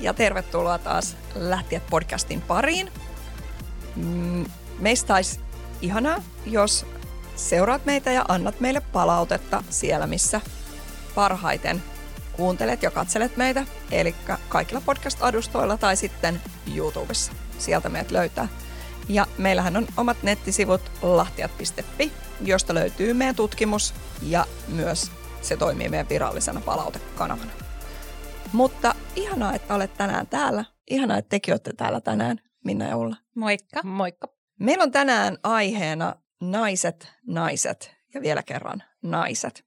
Ja tervetuloa taas Lähtiä podcastin pariin. Mm, meistä olisi ihanaa, jos seuraat meitä ja annat meille palautetta siellä, missä parhaiten kuuntelet ja katselet meitä, eli kaikilla podcast-adustoilla tai sitten YouTubessa. Sieltä meidät löytää. Ja meillähän on omat nettisivut lahtiat.fi, josta löytyy meidän tutkimus ja myös se toimii meidän virallisena palautekanavana. Mutta ihanaa, että olet tänään täällä. Ihanaa, että tekin olette täällä tänään, Minna ja Ulla. Moikka. Moikka. Meillä on tänään aiheena naiset, naiset ja vielä kerran naiset.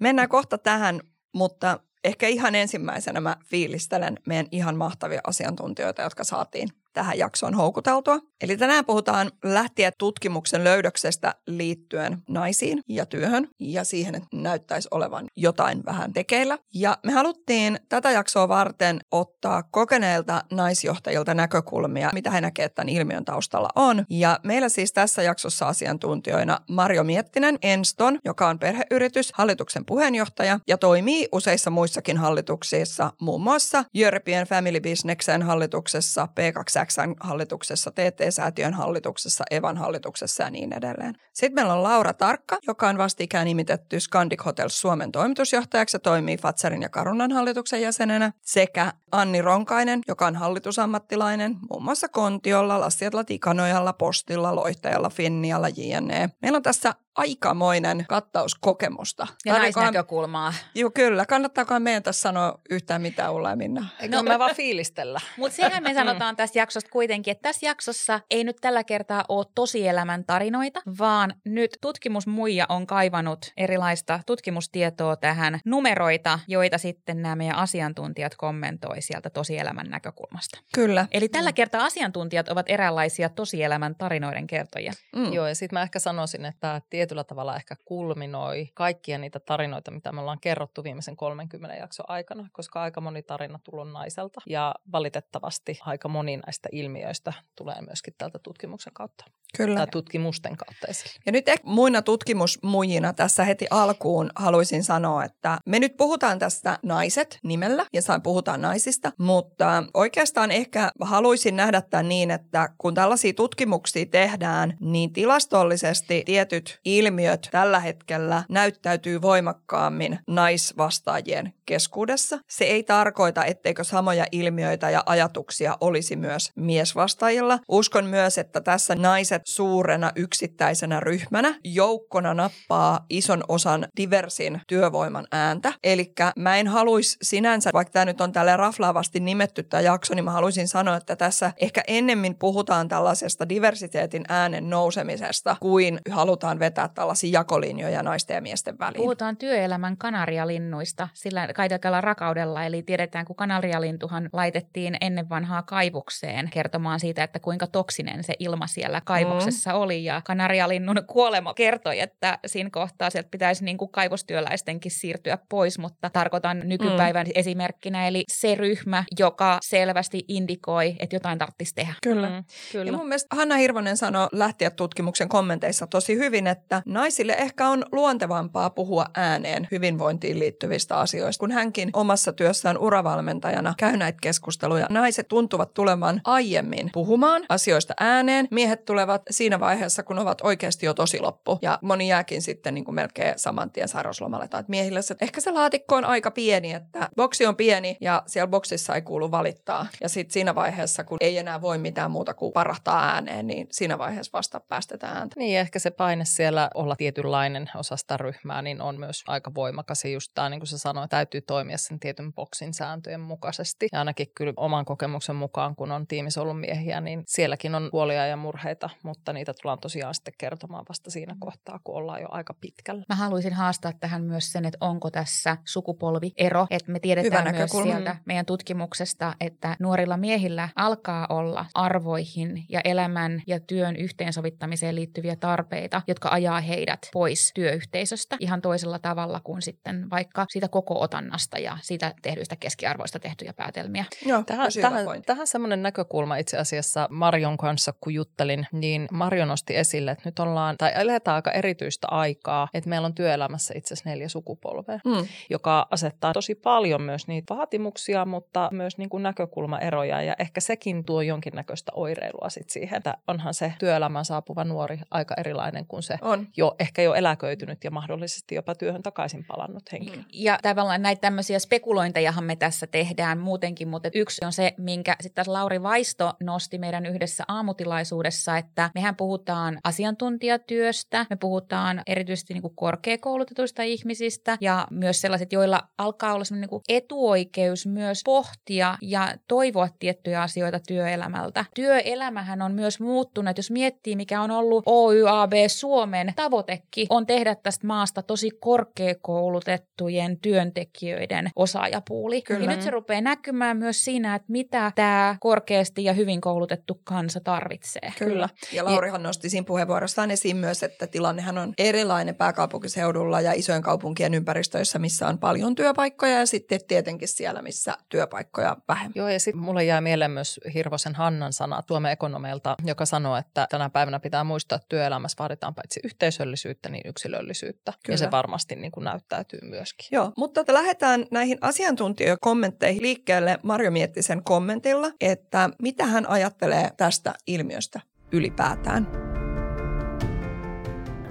Mennään kohta tähän, mutta ehkä ihan ensimmäisenä mä fiilistelen meidän ihan mahtavia asiantuntijoita, jotka saatiin tähän jaksoon houkuteltua. Eli tänään puhutaan lähtien tutkimuksen löydöksestä liittyen naisiin ja työhön ja siihen, että näyttäisi olevan jotain vähän tekeillä. Ja me haluttiin tätä jaksoa varten ottaa kokeneilta naisjohtajilta näkökulmia, mitä he näkevät tämän ilmiön taustalla on. Ja meillä siis tässä jaksossa asiantuntijoina Marjo Miettinen Enston, joka on perheyritys, hallituksen puheenjohtaja ja toimii useissa muissakin hallituksissa, muun muassa European Family Businessen hallituksessa, P2 Xn hallituksessa, TT-säätiön hallituksessa, Evan hallituksessa ja niin edelleen. Sitten meillä on Laura Tarkka, joka on vastikään nimitetty Scandic Hotels Suomen toimitusjohtajaksi ja toimii Fatserin ja Karunan hallituksen jäsenenä, sekä Anni Ronkainen, joka on hallitusammattilainen muun muassa Kontiolla, Lassiatla Tikanojalla, Postilla, Loihtajalla, Finnialla, JNE. Meillä on tässä aikamoinen kattaus kokemusta. Ja naisnäkökulmaa. Joo, kyllä. Kannattaako meidän tässä sanoa yhtään mitään Ulla ja Minna? No, me vaan fiilistellä. Mutta sehän me sanotaan tästä jaksosta kuitenkin, että tässä jaksossa ei nyt tällä kertaa ole tosielämän tarinoita, vaan nyt tutkimusmuija on kaivanut erilaista tutkimustietoa tähän numeroita, joita sitten nämä meidän asiantuntijat kommentoi sieltä tosielämän näkökulmasta. Kyllä. Eli tällä kertaa asiantuntijat ovat eräänlaisia tosielämän tarinoiden kertoja. Mm. Joo, ja sitten mä ehkä sanoisin, että tietyllä tavalla ehkä kulminoi kaikkia niitä tarinoita, mitä me ollaan kerrottu viimeisen 30 jakson aikana, koska aika moni tarina tulee naiselta ja valitettavasti aika moni näistä ilmiöistä tulee myöskin tältä tutkimuksen kautta. Kyllä. Tai tutkimusten kautta esille. Ja nyt ehkä muina tutkimusmuijina tässä heti alkuun haluaisin sanoa, että me nyt puhutaan tästä naiset nimellä ja puhutaan naisista, mutta oikeastaan ehkä haluaisin nähdä tämän niin, että kun tällaisia tutkimuksia tehdään, niin tilastollisesti tietyt ilmiöt tällä hetkellä näyttäytyy voimakkaammin naisvastaajien keskuudessa. Se ei tarkoita, etteikö samoja ilmiöitä ja ajatuksia olisi myös miesvastaajilla. Uskon myös, että tässä naiset suurena yksittäisenä ryhmänä joukkona nappaa ison osan diversin työvoiman ääntä. Eli mä en haluaisi sinänsä, vaikka tämä nyt on tälle raflaavasti nimetty tämä jakso, niin mä haluaisin sanoa, että tässä ehkä ennemmin puhutaan tällaisesta diversiteetin äänen nousemisesta, kuin halutaan vetää tällaisia jakolinjoja naisten ja miesten väliin. Puhutaan työelämän kanarialinnuista sillä kaikella rakaudella, eli tiedetään, kun kanarialintuhan laitettiin ennen vanhaa kaivokseen kertomaan siitä, että kuinka toksinen se ilma siellä kaivoksessa mm. oli, ja kanarialinnun kuolema kertoi, että siinä kohtaa sieltä pitäisi niin kuin kaivostyöläistenkin siirtyä pois, mutta tarkoitan nykypäivän mm. esimerkkinä, eli se ryhmä, joka selvästi indikoi, että jotain tarvitsisi tehdä. Kyllä. Mm, kyllä. Ja mun mielestä Hanna Hirvonen sanoi lähtiä tutkimuksen kommenteissa tosi hyvin, että naisille ehkä on luontevampaa puhua ääneen hyvinvointiin liittyvistä asioista, kun hänkin omassa työssään uravalmentajana käy näitä keskusteluja. Naiset tuntuvat tulevan aiemmin puhumaan asioista ääneen. Miehet tulevat siinä vaiheessa, kun ovat oikeasti jo tosi loppu. Ja moni jääkin sitten niin kuin melkein saman tien sairauslomalle. Että miehille se, ehkä se laatikko on aika pieni, että boksi on pieni ja siellä boksissa ei kuulu valittaa. Ja sitten siinä vaiheessa, kun ei enää voi mitään muuta kuin parahtaa ääneen, niin siinä vaiheessa vasta päästetään ääntä. Niin, ehkä se paine siellä olla tietynlainen osa sitä ryhmää, niin on myös aika voimakas. Ja just tämä, niin kuin sä sanoit, täytyy toimia sen tietyn boksin sääntöjen mukaisesti. Ja ainakin kyllä oman kokemuksen mukaan, kun on tiimissä ollut miehiä, niin sielläkin on huolia ja murheita, mutta niitä tullaan tosiaan sitten kertomaan vasta siinä mm. kohtaa, kun ollaan jo aika pitkällä. Mä haluaisin haastaa tähän myös sen, että onko tässä sukupolviero, että me tiedetään Hyvä myös sieltä meidän tutkimuksesta, että nuorilla miehillä alkaa olla arvoihin ja elämän ja työn yhteensovittamiseen liittyviä tarpeita, jotka ajaa heidät pois työyhteisöstä ihan toisella tavalla kuin sitten vaikka siitä koko otannasta ja siitä tehdyistä keskiarvoista tehtyjä päätelmiä. Joo, tähän, tähän, tähän semmoinen näkökulma itse asiassa Marion kanssa, kun juttelin, niin Marjo nosti esille, että nyt ollaan, tai eletään aika erityistä aikaa, että meillä on työelämässä itse asiassa neljä sukupolvea, mm. joka asettaa tosi paljon myös niitä vaatimuksia, mutta myös niin kuin näkökulmaeroja ja ehkä sekin tuo jonkinnäköistä oireilua sit siihen, että onhan se työelämään saapuva nuori aika erilainen kuin se On. jo ehkä jo eläköitynyt ja mahdollisesti jopa työhön takaisin palannut henkilö. Ja tavallaan näitä tämmöisiä spekulointejahan me tässä tehdään muutenkin, mutta yksi on se, minkä sitten taas Lauri Vaisto nosti meidän yhdessä aamutilaisuudessa, että mehän puhutaan asiantuntijatyöstä, me puhutaan erityisesti niin kuin korkeakoulutetuista ihmisistä ja myös sellaiset, joilla alkaa olla niin etuoikeus myös pohtia ja toivoa tiettyjä asioita työelämältä. Työelämähän on myös muuttunut, jos miettii mikä on ollut OYAB Suomen tavoitekin, on tehdä tästä maasta tosi korkeakoulutettujen työntekijöiden osaajapuuli. Kyllä. Ja nyt se rupeaa näkymään myös siinä, että mitä tämä korkeasti ja hyvin koulutettu kansa tarvitsee. Kyllä. Ja Laurihan nosti siinä puheenvuorossaan esiin myös, että tilannehan on erilainen pääkaupunkiseudulla ja isojen kaupunkien ympäristöissä, missä on paljon työpaikkoja ja sitten tietenkin siellä, missä työpaikkoja vähemmän. Joo, ja sitten mulle jää mieleen myös Hirvosen Hannan sana Suomen ekonomeilta, joka sanoo, että tänä päivänä pitää muistaa, että työelämässä vaaditaan paitsi yhteisöllisyyttä, niin yksilöllisyyttä. Kyllä. Ja se varmasti niin kuin näyttäytyy myöskin. Joo, mutta lähdetään näihin asiantuntijakommentteihin liikkeelle Marjo Miettisen kommentilla, että mitä hän ajattelee tästä ilmiöstä ylipäätään.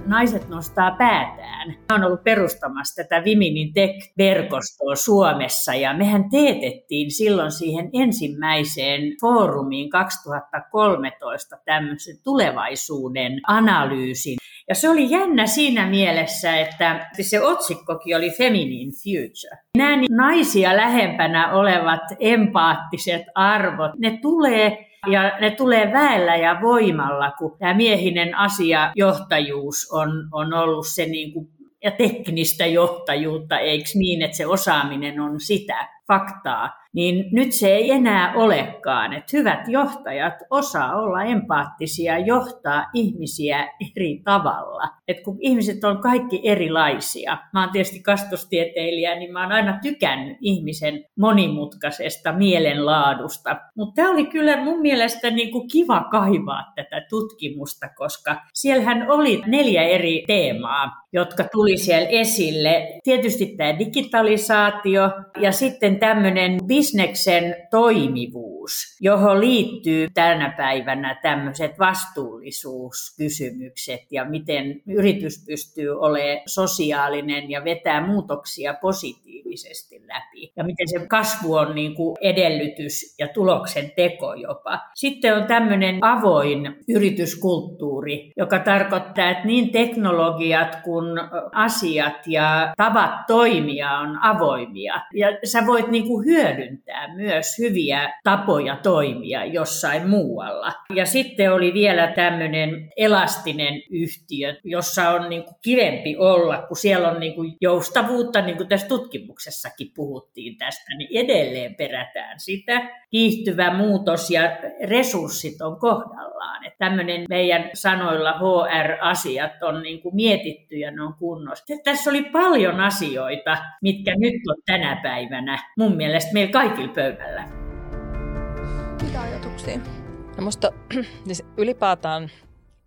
Naiset nostaa päätään. Mä oon ollut perustamassa tätä Viminin Tech-verkostoa Suomessa ja mehän teetettiin silloin siihen ensimmäiseen foorumiin 2013 tämmöisen tulevaisuuden analyysin. Ja se oli jännä siinä mielessä, että se otsikkokin oli Feminine Future. Nämä naisia lähempänä olevat empaattiset arvot, ne tulee ja ne tulee väellä ja voimalla, kun tämä miehinen asiajohtajuus on, on ollut se niin kuin, ja teknistä johtajuutta, eikö niin, että se osaaminen on sitä faktaa niin nyt se ei enää olekaan. Että hyvät johtajat osaa olla empaattisia, johtaa ihmisiä eri tavalla. Et kun ihmiset on kaikki erilaisia, mä oon tietysti kastostieteilijä, niin mä oon aina tykännyt ihmisen monimutkaisesta mielenlaadusta. Mutta tämä oli kyllä mun mielestä niin kuin kiva kaivaa tätä tutkimusta, koska siellähän oli neljä eri teemaa, jotka tuli siellä esille. Tietysti tämä digitalisaatio ja sitten tämmöinen bisneksen toimivuus, johon liittyy tänä päivänä tämmöiset vastuullisuuskysymykset ja miten yritys pystyy olemaan sosiaalinen ja vetää muutoksia positiivisesti läpi. Ja miten se kasvu on niin kuin edellytys ja tuloksen teko jopa. Sitten on tämmöinen avoin yrityskulttuuri, joka tarkoittaa, että niin teknologiat kuin asiat ja tavat toimia on avoimia. Ja sä voit niin kuin hyödyntää myös hyviä tapoja toimia jossain muualla. Ja sitten oli vielä tämmöinen elastinen yhtiö, jossa on niin kuin kivempi olla, kun siellä on niin kuin joustavuutta, niin kuin tässä tutkimuksessakin puhuttiin tästä, niin edelleen perätään sitä. Kiihtyvä muutos ja resurssit on kohdallaan. Että tämmöinen meidän sanoilla HR-asiat on niin kuin mietitty ja ne on kunnossa. Tässä oli paljon asioita, mitkä nyt on tänä päivänä mun mielestä meillä pöydällä. Mitä ajatuksia? No musta siis ylipäätään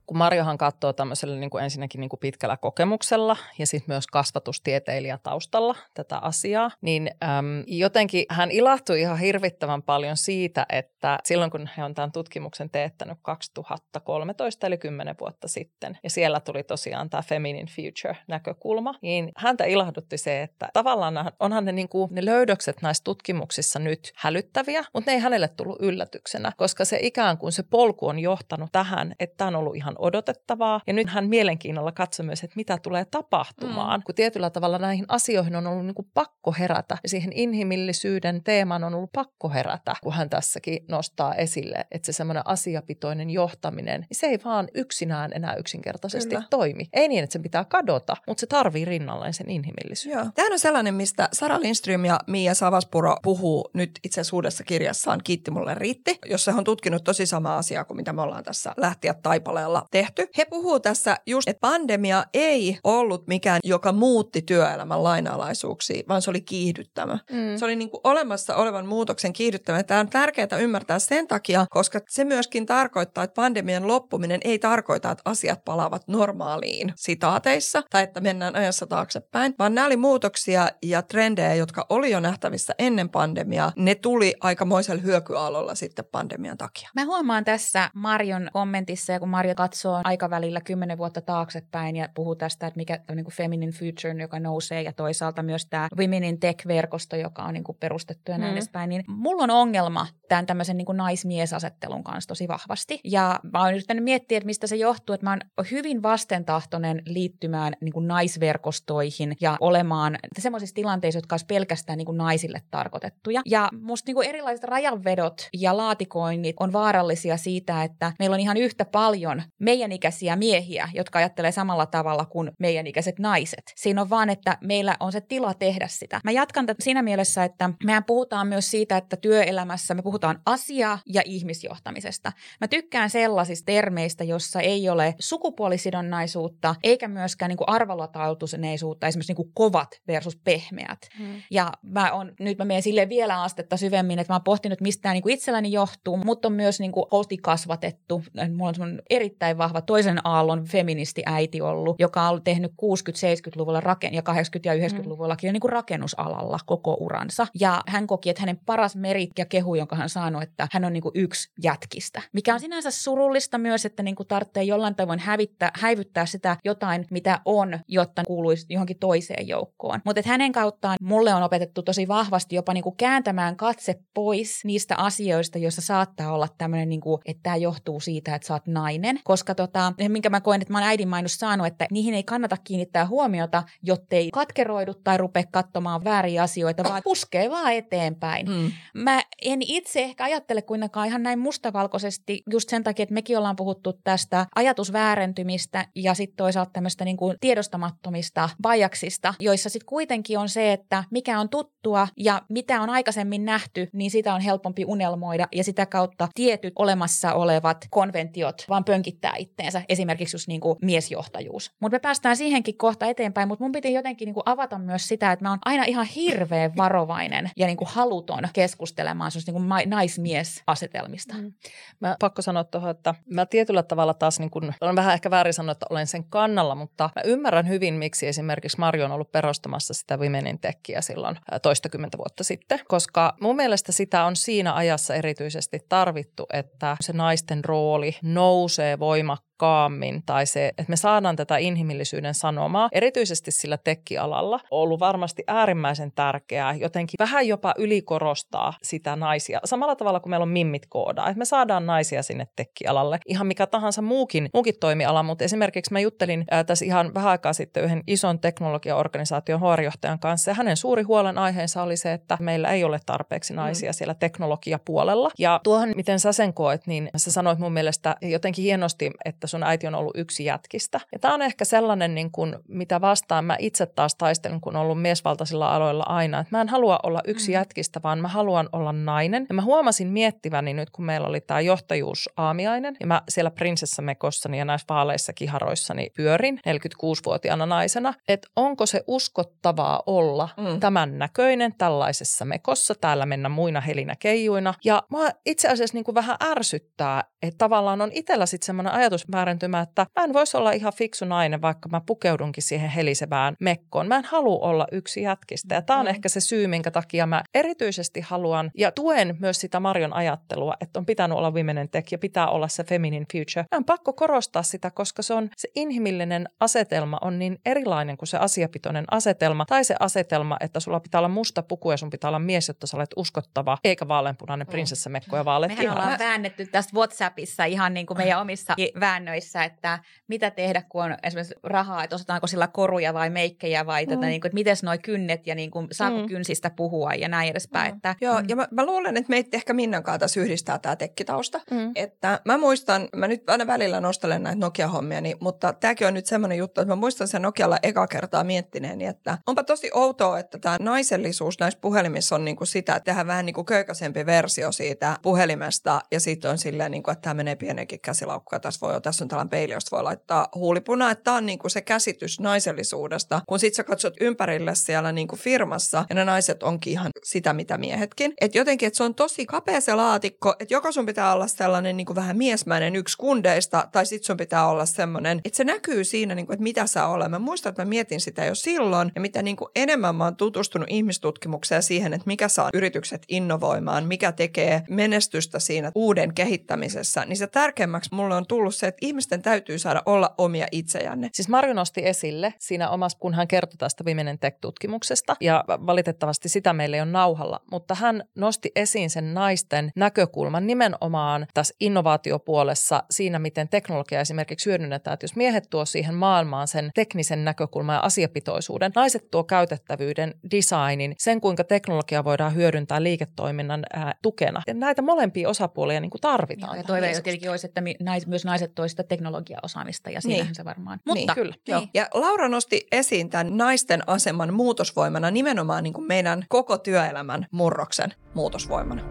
kun Marjohan katsoo tämmöisellä niin kuin ensinnäkin niin kuin pitkällä kokemuksella ja sitten myös kasvatustieteilijä taustalla tätä asiaa, niin äm, jotenkin hän ilahtui ihan hirvittävän paljon siitä, että silloin kun he on tämän tutkimuksen teettänyt 2013 eli 10 vuotta sitten, ja siellä tuli tosiaan tämä Feminine Future-näkökulma, niin häntä ilahdutti se, että tavallaan onhan ne, niin kuin, ne löydökset näissä tutkimuksissa nyt hälyttäviä, mutta ne ei hänelle tullut yllätyksenä, koska se ikään kuin se polku on johtanut tähän, että tämä on ollut ihan odotettavaa. Ja nyt hän mielenkiinnolla katsoi myös, että mitä tulee tapahtumaan, mm. kun tietyllä tavalla näihin asioihin on ollut niin kuin pakko herätä. Ja siihen inhimillisyyden teemaan on ollut pakko herätä, kun hän tässäkin nostaa esille, että se semmoinen asiapitoinen johtaminen, niin se ei vaan yksinään enää yksinkertaisesti Kyllä. toimi. Ei niin, että se pitää kadota, mutta se tarvii rinnalleen sen inhimillisyyden. Joo. Tämähän on sellainen, mistä Sara Lindström ja Mia Savaspuro puhuu nyt itse asiassa uudessa kirjassaan Kiitti mulle riitti, jossa hän on tutkinut tosi sama asiaa kuin mitä me ollaan tässä lähtiä taipaleella tehty. He puhuu tässä just, että pandemia ei ollut mikään, joka muutti työelämän lainalaisuuksia, vaan se oli kiihdyttämä. Mm. Se oli niin kuin olemassa olevan muutoksen kiihdyttämä. Tämä on tärkeää ymmärtää sen takia, koska se myöskin tarkoittaa, että pandemian loppuminen ei tarkoita, että asiat palaavat normaaliin sitaateissa tai että mennään ajassa taaksepäin, vaan nämä oli muutoksia ja trendejä, jotka oli jo nähtävissä ennen pandemiaa. Ne tuli aikamoisella hyökyaallolla sitten pandemian takia. Mä huomaan tässä Marion kommentissa, ja kun Marjo katsoo aikavälillä kymmenen vuotta taaksepäin ja puhuu tästä, että mikä on niin kuin feminine future, joka nousee, ja toisaalta myös tämä Women in Tech-verkosto, joka on niin kuin perustettu ja näin mm. edespäin, niin mulla on ongelma tämän tämmöisen niin naismiesasettelun kanssa tosi vahvasti. Ja mä oon yrittänyt miettiä, että mistä se johtuu, että mä oon hyvin vastentahtoinen liittymään niin naisverkostoihin ja olemaan semmoisissa tilanteissa, jotka olisi pelkästään niin naisille tarkoitettuja. Ja musta niin erilaiset rajanvedot ja laatikoinnit on vaarallisia siitä, että meillä on ihan yhtä paljon meidän ikäisiä miehiä, jotka ajattelee samalla tavalla kuin meidän ikäiset naiset. Siinä on vaan, että meillä on se tila tehdä sitä. Mä jatkan tätä siinä mielessä, että mehän puhutaan myös siitä, että työelämässä me puhutaan asia- ja ihmisjohtamisesta. Mä tykkään sellaisista termeistä, jossa ei ole sukupuolisidonnaisuutta eikä myöskään niin kuin arvolatautuneisuutta, esimerkiksi niin kuin kovat versus pehmeät. Hmm. Ja mä on, nyt mä menen sille vielä astetta syvemmin, että mä oon pohtinut, mistä tämä niin kuin itselläni johtuu, mutta on myös niin kuin kasvatettu. Mulla on erittäin vahva toisen aallon feministi äiti ollut, joka on tehnyt 60-70-luvulla raken- ja 80- ja 90-luvullakin mm. niin kuin rakennusalalla koko uransa. Ja hän koki, että hänen paras merit ja kehu, jonka hän saanut, että hän on niin kuin yksi jätkistä. Mikä on sinänsä surullista myös, että niin kuin tarvitsee jollain tavoin hävittää, häivyttää sitä jotain, mitä on, jotta kuuluisi johonkin toiseen joukkoon. Mutta hänen kauttaan mulle on opetettu tosi vahvasti jopa niin kuin kääntämään katse pois niistä asioista, joissa saattaa olla tämmöinen, niin kuin, että tämä johtuu siitä, että sä oot nainen. Koska tota, minkä mä koen, että mä oon äidin mainos saanut, että niihin ei kannata kiinnittää huomiota, jottei katkeroidu tai rupea katsomaan vääriä asioita, vaan puskee vaan eteenpäin. Mm. Mä en itse ehkä ajattele kuitenkaan ihan näin mustavalkoisesti just sen takia, että mekin ollaan puhuttu tästä ajatusväärentymistä ja sitten toisaalta tämmöistä niin kuin tiedostamattomista vajaksista, joissa sitten kuitenkin on se, että mikä on tuttua ja mitä on aikaisemmin nähty, niin sitä on helpompi unelmoida ja sitä kautta tietyt olemassa olevat konventiot vaan pönkittää itteensä, esimerkiksi just niin kuin miesjohtajuus. Mutta me päästään siihenkin kohta eteenpäin, mutta mun piti jotenkin niin kuin avata myös sitä, että mä oon aina ihan hirveän varovainen ja niin kuin haluton keskustelemaan niin kuin naismiesasetelmista. Mm. Mä pakko sanoa tuohon, että mä tietyllä tavalla taas, niin kuin, on vähän ehkä väärin sanoa, että olen sen kannalla, mutta mä ymmärrän hyvin, miksi esimerkiksi Marjo on ollut perustamassa sitä Womenin Techia silloin toistakymmentä vuotta sitten, koska mun mielestä sitä on siinä ajassa erityisesti tarvittu, että se naisten rooli nousee voimakkaasti voimakkaammin tai se, että me saadaan tätä inhimillisyyden sanomaa, erityisesti sillä tekkialalla, on ollut varmasti äärimmäisen tärkeää jotenkin vähän jopa ylikorostaa sitä naisia. Samalla tavalla kuin meillä on mimmit koodaa, että me saadaan naisia sinne tekkialalle. Ihan mikä tahansa muukin, muukin toimiala, mutta esimerkiksi mä juttelin ää, tässä ihan vähän aikaa sitten yhden ison teknologiaorganisaation HR-johtajan kanssa ja hänen suuri huolen aiheensa oli se, että meillä ei ole tarpeeksi naisia mm. siellä teknologiapuolella. Ja tuohon, miten sä sen koet, niin sä sanoit mun mielestä jotenkin hienosti, että sun äiti on ollut yksi jätkistä. Ja tämä on ehkä sellainen, niin kuin, mitä vastaan mä itse taas taistelen, kun on ollut miesvaltaisilla aloilla aina. Että mä en halua olla yksi mm. jätkistä, vaan mä haluan olla nainen. Ja mä huomasin miettiväni nyt, kun meillä oli tämä johtajuusaamiainen, ja mä siellä prinsessamekossani ja näissä vaaleissa kiharoissani pyörin 46-vuotiaana naisena, että onko se uskottavaa olla mm. tämän näköinen tällaisessa mekossa, täällä mennä muina helinä keijuina. Ja mä itse asiassa niin kuin vähän ärsyttää, että tavallaan on itsellä sitten semmoinen ajatus väärentymä, että mä en voisi olla ihan fiksu nainen, vaikka mä pukeudunkin siihen helisevään mekkoon. Mä en halua olla yksi jätkistä. Ja tämä on mm. ehkä se syy, minkä takia mä erityisesti haluan ja tuen myös sitä Marion ajattelua, että on pitänyt olla women tech ja pitää olla se feminine future. Mä on pakko korostaa sitä, koska se on se inhimillinen asetelma on niin erilainen kuin se asiapitoinen asetelma tai se asetelma, että sulla pitää olla musta puku ja sun pitää olla mies, jotta sä olet uskottava, eikä vaaleanpunainen mm. prinsessamekko ja vaaleat Mehän ollaan väännetty tästä WhatsAppissa ihan niin kuin meidän omissa väännöissä, että mitä tehdä, kun on esimerkiksi rahaa, että osataanko sillä koruja vai meikkejä vai mm. tätä, niin kuin, että miten noi kynnet ja niin kuin, saako mm. kynsistä puhua ja näin edespäin. Mm. Että, Joo, mm. ja mä, mä luulen, että meitä ehkä Minnan kanssa yhdistää tämä tekkitausta. Mm. Että mä muistan, mä nyt aina välillä nostelen näitä Nokia-hommia, niin, mutta tämäkin on nyt semmoinen juttu, että mä muistan sen Nokialla eka kertaa miettineeni, että onpa tosi outoa, että tämä naisellisuus näissä puhelimissa on niin kuin sitä, että tehdään vähän niin kuin köykäisempi versio siitä puhelimesta ja sitten on silleen, niin kuin, että tämä menee pienenkin käsilaukku ja tässä voi ottaa tässä on tällainen peili, josta voi laittaa huulipuna, että tämä on niin kuin se käsitys naisellisuudesta, kun sit sä katsot ympärille siellä niin kuin firmassa ja ne naiset onkin ihan sitä, mitä miehetkin. Että jotenkin, että se on tosi kapea se laatikko, että joko sun pitää olla sellainen niin kuin vähän miesmäinen yksi kundeista, tai sit sun pitää olla semmoinen, että se näkyy siinä, niin kuin, että mitä sä olet. Mä muistan, että mä mietin sitä jo silloin, ja mitä niin kuin enemmän mä oon tutustunut ihmistutkimukseen siihen, että mikä saa yritykset innovoimaan, mikä tekee menestystä siinä uuden kehittämisessä, niin se tärkeimmäksi mulle on tullut se, että ihmisten täytyy saada olla omia itsejänne. Siis Marjo nosti esille siinä omassa, kun hän kertoi tästä Women Tech-tutkimuksesta, ja valitettavasti sitä meillä ei ole nauhalla, mutta hän nosti esiin sen naisten näkökulman nimenomaan tässä innovaatiopuolessa siinä, miten teknologia esimerkiksi hyödynnetään, että jos miehet tuo siihen maailmaan sen teknisen näkökulman ja asiapitoisuuden, naiset tuo käytettävyyden, designin, sen kuinka teknologia voidaan hyödyntää liiketoiminnan ää, tukena. Ja näitä molempia osapuolia niin kuin tarvitaan. Ja toive tietenkin olisi, että nais, myös naiset toisivat sitä teknologiaosaamista ja siinähän niin. se varmaan. Mutta, niin, kyllä. Niin. Ja Laura nosti esiin tämän naisten aseman muutosvoimana nimenomaan niin kuin meidän koko työelämän murroksen muutosvoimana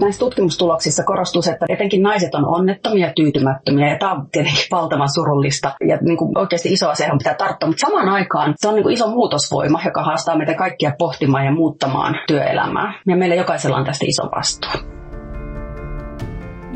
näissä tutkimustuloksissa korostuu se, että etenkin naiset on onnettomia ja tyytymättömiä, ja tämä on tietenkin valtavan surullista, ja niin kuin oikeasti iso asia on pitää tarttua, mutta samaan aikaan se on niin kuin iso muutosvoima, joka haastaa meitä kaikkia pohtimaan ja muuttamaan työelämää, ja meillä jokaisella on tästä iso vastuu.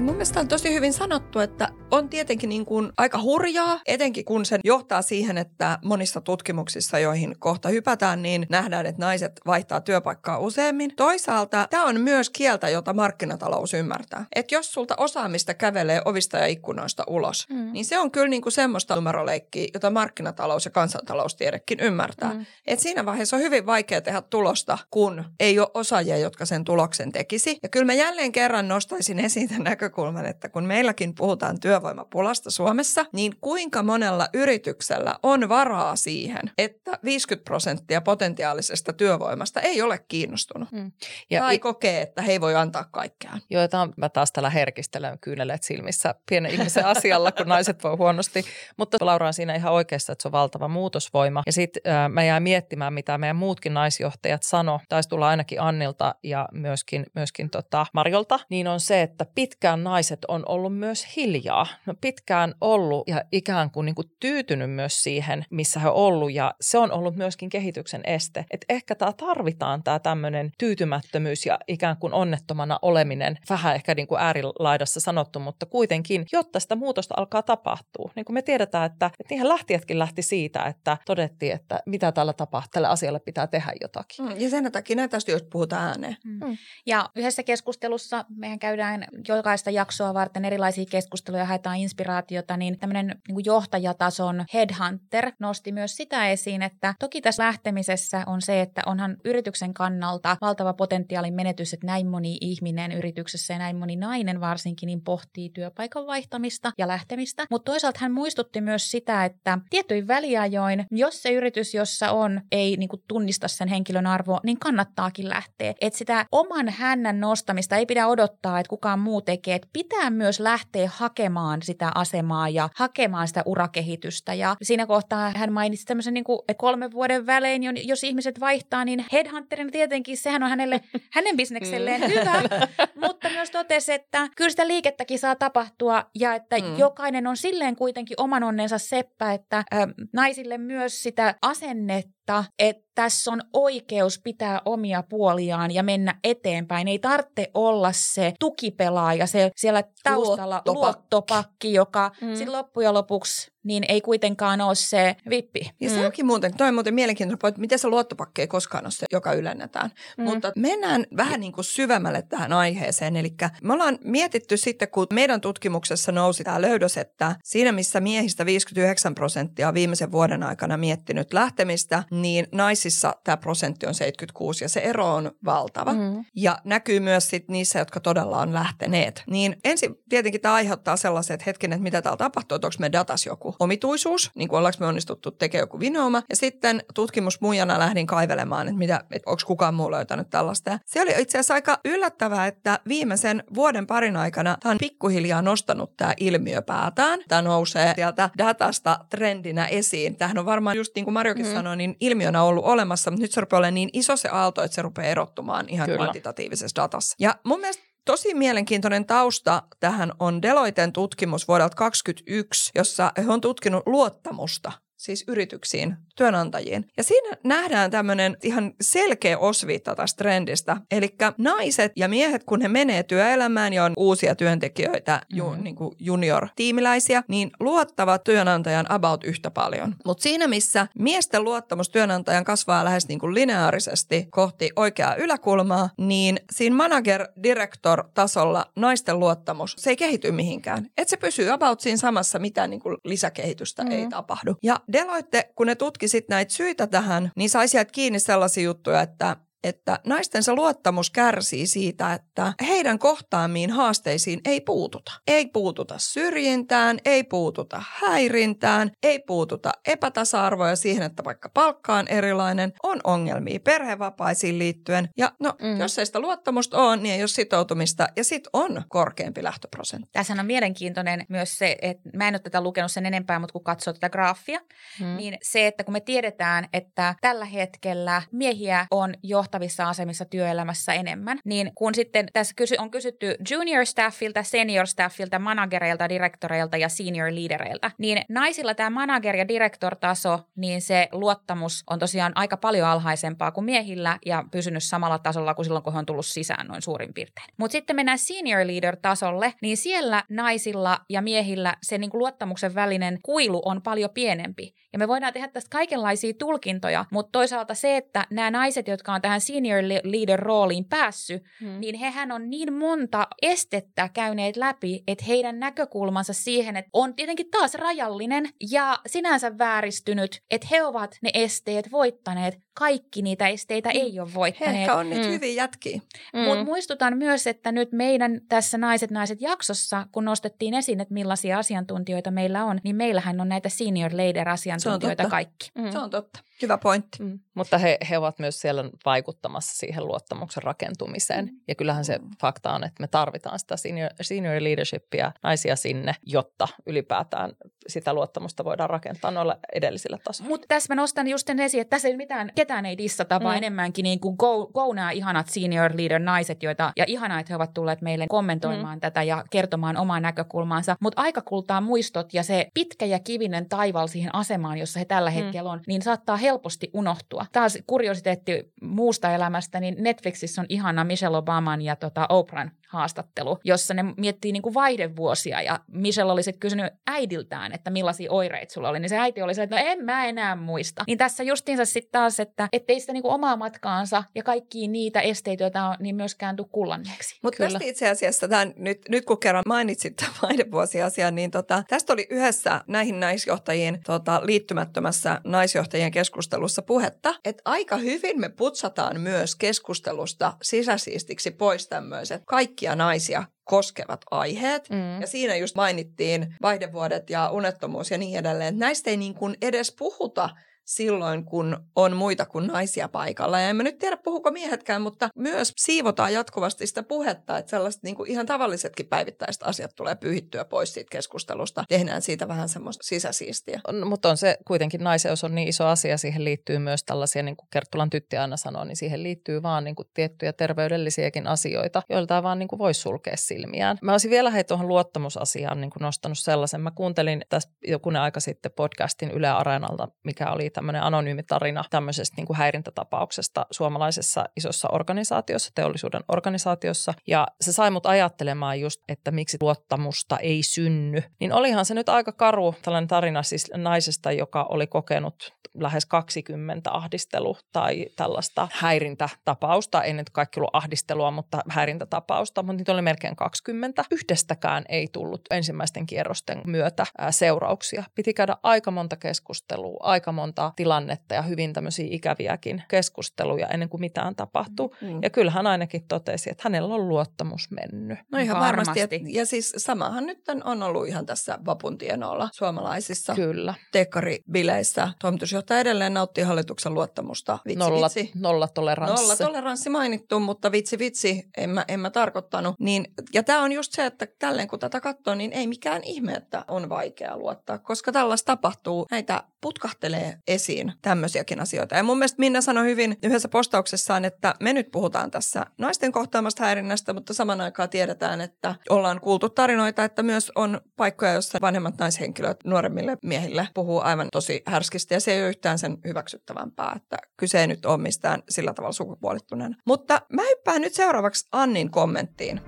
Mun mielestä on tosi hyvin sanottu, että on tietenkin niin kuin aika hurjaa, etenkin kun se johtaa siihen, että monissa tutkimuksissa, joihin kohta hypätään, niin nähdään, että naiset vaihtaa työpaikkaa useammin. Toisaalta tämä on myös kieltä, jota markkinatalous ymmärtää. Että jos sulta osaamista kävelee ovista ja ikkunoista ulos, mm. niin se on kyllä niin kuin semmoista numeroleikkiä, jota markkinatalous ja kansantaloustiedekin ymmärtää. Mm. Että siinä vaiheessa on hyvin vaikea tehdä tulosta, kun ei ole osaajia, jotka sen tuloksen tekisi. Ja kyllä mä jälleen kerran nostaisin esiin tämän näkökulman, että kun meilläkin puhutaan työvoimapulasta Suomessa, niin kuinka monella yrityksellä on varaa siihen, että 50 prosenttia potentiaalisesta työvoimasta ei ole kiinnostunut mm. ja tai i- kokee, että he ei voi antaa kaikkea. Joo, tämä mä taas täällä herkistelen kyyneleet silmissä pienen ihmisen asialla, kun naiset voi huonosti. Mutta Laura on siinä ihan oikeassa, että se on valtava muutosvoima. Ja sitten äh, mä jään miettimään, mitä meidän muutkin naisjohtajat sano, taisi tulla ainakin Annilta ja myöskin, myöskin tota Marjolta, niin on se, että pitkään naiset on ollut myös hiljaa. No pitkään ollut ja ikään kuin, niin kuin tyytynyt myös siihen, missä he on ollut ja se on ollut myöskin kehityksen este. Et ehkä tämä tarvitaan tämä tämmöinen tyytymättömyys ja ikään kuin onnettomana oleminen, vähän ehkä niin kuin äärilaidassa sanottu, mutta kuitenkin, jotta sitä muutosta alkaa tapahtua. Niin kuin me tiedetään, että, että niinhän lähtijätkin lähti siitä, että todettiin, että mitä tällä tapahtuu, tälle asialle pitää tehdä jotakin. Mm, ja sen takia näitä asioista puhutaan ääneen. Mm. Mm. Ja yhdessä keskustelussa mehän käydään jokaista jaksoa varten erilaisia keskusteluja, haetaan inspiraatiota, niin tämmöinen niin johtajatason headhunter nosti myös sitä esiin, että toki tässä lähtemisessä on se, että onhan yrityksen kannalta valtava potentiaalin menetys, että näin moni ihminen yrityksessä ja näin moni nainen varsinkin niin pohtii työpaikan vaihtamista ja lähtemistä. Mutta toisaalta hän muistutti myös sitä, että tietyin väliajoin, jos se yritys, jossa on, ei niin kuin tunnista sen henkilön arvoa, niin kannattaakin lähteä. Että sitä oman hännän nostamista ei pidä odottaa, että kukaan muu tekee. Että pitää myös lähteä hakemaan sitä asemaa ja hakemaan sitä urakehitystä. Ja siinä kohtaa hän mainitsi tämmöisen niin kuin, että kolmen vuoden välein, jos ihmiset vaihtaa, niin headhunterin tietenkin sehän on hänelle, hänen bisnekselleen mm. hyvä, mutta myös totesi, että kyllä sitä liikettäkin saa tapahtua ja että mm. jokainen on silleen kuitenkin oman onnensa seppä, että äh, naisille myös sitä asennetta, että tässä on oikeus pitää omia puoliaan ja mennä eteenpäin. Ei tarvitse olla se tukipelaaja, se siellä taustalla luottopakki, luottopakki joka mm. sitten loppujen lopuksi niin ei kuitenkaan ole se vippi. Ja se mm. onkin muuten, toi on muuten mielenkiintoinen että miten se luottopakki ei koskaan ole se, joka ylennetään. Mm. Mutta mennään vähän niin kuin syvemmälle tähän aiheeseen. Eli me ollaan mietitty sitten, kun meidän tutkimuksessa nousi tämä löydös, että siinä missä miehistä 59 prosenttia on viimeisen vuoden aikana miettinyt lähtemistä, niin naisissa tämä prosentti on 76 ja se ero on valtava. Mm. Ja näkyy myös sit niissä, jotka todella on lähteneet. Niin ensin tietenkin tämä aiheuttaa sellaiset hetken, että mitä täällä tapahtuu, että onko me datas joku omituisuus, niin kuin ollaanko me onnistuttu tekemään joku vinooma. Ja sitten tutkimusmujana lähdin kaivelemaan, että, mitä, että onko kukaan muu löytänyt tällaista. Ja se oli itse asiassa aika yllättävää, että viimeisen vuoden parin aikana tämä on pikkuhiljaa nostanut tämä ilmiö päätään. Tämä nousee sieltä datasta trendinä esiin. Tämähän on varmaan just niin kuin Marjokin mm. sanoi, niin ilmiönä ollut olemassa, mutta nyt se rupeaa olemaan niin iso se aalto, että se rupeaa erottumaan ihan Kyllä. kvantitatiivisessa datassa. Ja mun mielestä tosi mielenkiintoinen tausta tähän on Deloitten tutkimus vuodelta 2021, jossa he on tutkinut luottamusta siis yrityksiin, työnantajiin. Ja siinä nähdään tämmöinen ihan selkeä osviitta tästä trendistä. Eli naiset ja miehet, kun he menee työelämään ja on uusia työntekijöitä, ju, mm-hmm. niin kuin junior-tiimiläisiä, niin luottavat työnantajan about yhtä paljon. Mutta siinä, missä miesten luottamus työnantajan kasvaa lähes niin kuin lineaarisesti kohti oikeaa yläkulmaa, niin siinä manager-director-tasolla naisten luottamus, se ei kehity mihinkään. Et se pysyy about siinä samassa, mitään niin kuin lisäkehitystä mm-hmm. ei tapahdu. Ja Deloitte, kun ne tutki sit näitä syitä tähän, niin sai sieltä kiinni sellaisia juttuja, että että naistensa luottamus kärsii siitä, että heidän kohtaamiin haasteisiin ei puututa. Ei puututa syrjintään, ei puututa häirintään, ei puututa epätasa-arvoja siihen, että vaikka palkka on erilainen, on ongelmia perhevapaisiin liittyen. Ja no, mm. jos ei sitä luottamusta ole, niin ei ole sitoutumista ja sit on korkeampi lähtöprosentti. Tässä on mielenkiintoinen myös se, että mä en ole tätä lukenut sen enempää, mutta kun katsoo tätä graafia, mm. niin se, että kun me tiedetään, että tällä hetkellä miehiä on johtavia johtavissa asemissa työelämässä enemmän, niin kun sitten tässä on kysytty junior staffilta, senior staffilta, managereilta, direktoreilta ja senior leadereilta, niin naisilla tämä manager- ja direktor-taso, niin se luottamus on tosiaan aika paljon alhaisempaa kuin miehillä ja pysynyt samalla tasolla kuin silloin, kun he on tullut sisään noin suurin piirtein. Mutta sitten mennään senior leader-tasolle, niin siellä naisilla ja miehillä se niin kuin luottamuksen välinen kuilu on paljon pienempi. Ja me voidaan tehdä tästä kaikenlaisia tulkintoja, mutta toisaalta se, että nämä naiset, jotka on tähän senior leader rooliin päässyt, hmm. niin hehän on niin monta estettä käyneet läpi, että heidän näkökulmansa siihen, että on tietenkin taas rajallinen ja sinänsä vääristynyt, että he ovat ne esteet voittaneet. Kaikki niitä esteitä hmm. ei ole voittaneet. He on nyt hmm. hyvin jätkiä. Hmm. Mutta muistutan myös, että nyt meidän tässä Naiset naiset jaksossa, kun nostettiin esiin, että millaisia asiantuntijoita meillä on, niin meillähän on näitä senior leader asiantuntijoita kaikki. Hmm. Se on totta. Hyvä pointti. Mm. Mutta he, he ovat myös siellä vaikuttamassa siihen luottamuksen rakentumiseen. Mm. Ja kyllähän se mm. fakta on, että me tarvitaan sitä senior, senior leadershipia, naisia sinne, jotta ylipäätään sitä luottamusta voidaan rakentaa noilla edellisillä tasoilla. Mutta tässä mä nostan just sen esiin, että tässä ei mitään, ketään ei dissata, mm. vaan enemmänkin niin kuin go, go nämä ihanat senior leader naiset, joita, ja ihanaa, että he ovat tulleet meille kommentoimaan mm. tätä ja kertomaan omaa näkökulmaansa. Mutta aika kultaa muistot ja se pitkä ja kivinen taival siihen asemaan, jossa he tällä mm. hetkellä on, niin saattaa helposti unohtua. Taas kuriositeetti muusta elämästä, niin Netflixissä on ihana Michelle Obaman ja tota Oprahn haastattelu, jossa ne miettii niin kuin vaihdevuosia ja Michelle oli sitten kysynyt äidiltään, että millaisia oireita sulla oli, niin se äiti oli se, että no en mä enää muista. Niin tässä justiinsa sitten taas, että ettei sitä niin kuin omaa matkaansa ja kaikki niitä esteitä, joita on, niin myöskään tule kullanneeksi. Mutta tästä itse asiassa, tämän, nyt, nyt kun kerran mainitsit tämän vaihdevuosiasian, niin tota, tästä oli yhdessä näihin naisjohtajiin tota, liittymättömässä naisjohtajien keskustelussa puhetta, että aika hyvin me putsataan myös keskustelusta sisäsiistiksi pois tämmöiset kaikki kaikkia naisia koskevat aiheet. Mm. Ja siinä just mainittiin vaihdevuodet ja unettomuus ja niin edelleen. Näistä ei niin kuin edes puhuta silloin, kun on muita kuin naisia paikalla. Ja en mä nyt tiedä, puhuko miehetkään, mutta myös siivotaan jatkuvasti sitä puhetta, että sellaiset niin kuin ihan tavallisetkin päivittäiset asiat tulee pyyhittyä pois siitä keskustelusta. Tehdään siitä vähän semmoista sisäsiistiä. On, mutta on se kuitenkin naiseus on niin iso asia, siihen liittyy myös tällaisia, niin kuin Kerttulan tytti aina sanoo, niin siihen liittyy vaan niin kuin tiettyjä terveydellisiäkin asioita, joilta vaan niin kuin voisi sulkea silmiään. Mä olisin vielä hei tuohon luottamusasiaan niin kuin nostanut sellaisen. Mä kuuntelin tässä joku aika sitten podcastin Yle Areenalta, mikä oli tämmöinen anonyymi tarina tämmöisestä niin kuin häirintätapauksesta suomalaisessa isossa organisaatiossa, teollisuuden organisaatiossa. Ja se sai mut ajattelemaan just, että miksi luottamusta ei synny. Niin olihan se nyt aika karu tällainen tarina siis naisesta, joka oli kokenut lähes 20 ahdistelu- tai tällaista häirintätapausta. Ei nyt kaikki ollut ahdistelua, mutta häirintätapausta, mutta niitä oli melkein 20. Yhdestäkään ei tullut ensimmäisten kierrosten myötä seurauksia. Piti käydä aika monta keskustelua, aika monta tilannetta ja hyvin tämmöisiä ikäviäkin keskusteluja ennen kuin mitään tapahtuu. Mm. Ja kyllä hän ainakin totesi, että hänellä on luottamus mennyt. No ihan varmasti. varmasti. Ja siis samahan nyt on ollut ihan tässä vapun tienoilla suomalaisissa kyllä. tekkaribileissä. Toimitusjohtaja edelleen nauttii hallituksen luottamusta. Vitsi, nolla, vitsi. nolla toleranssi. Nolla toleranssi mainittu, mutta vitsi vitsi, en mä, en mä tarkoittanut. Niin, ja tämä on just se, että tälleen kun tätä katsoo, niin ei mikään ihme, että on vaikea luottaa, koska tällaista tapahtuu. Näitä putkahtelee esiin tämmöisiäkin asioita. Ja mun mielestä Minna sanoi hyvin yhdessä postauksessaan, että me nyt puhutaan tässä naisten kohtaamasta häirinnästä, mutta saman aikaan tiedetään, että ollaan kuultu tarinoita, että myös on paikkoja, joissa vanhemmat naishenkilöt nuoremmille miehille puhuu aivan tosi härskisti ja se ei ole yhtään sen hyväksyttävämpää, että kyse ei nyt ole mistään sillä tavalla sukupuolittuneen. Mutta mä hyppään nyt seuraavaksi Annin kommenttiin.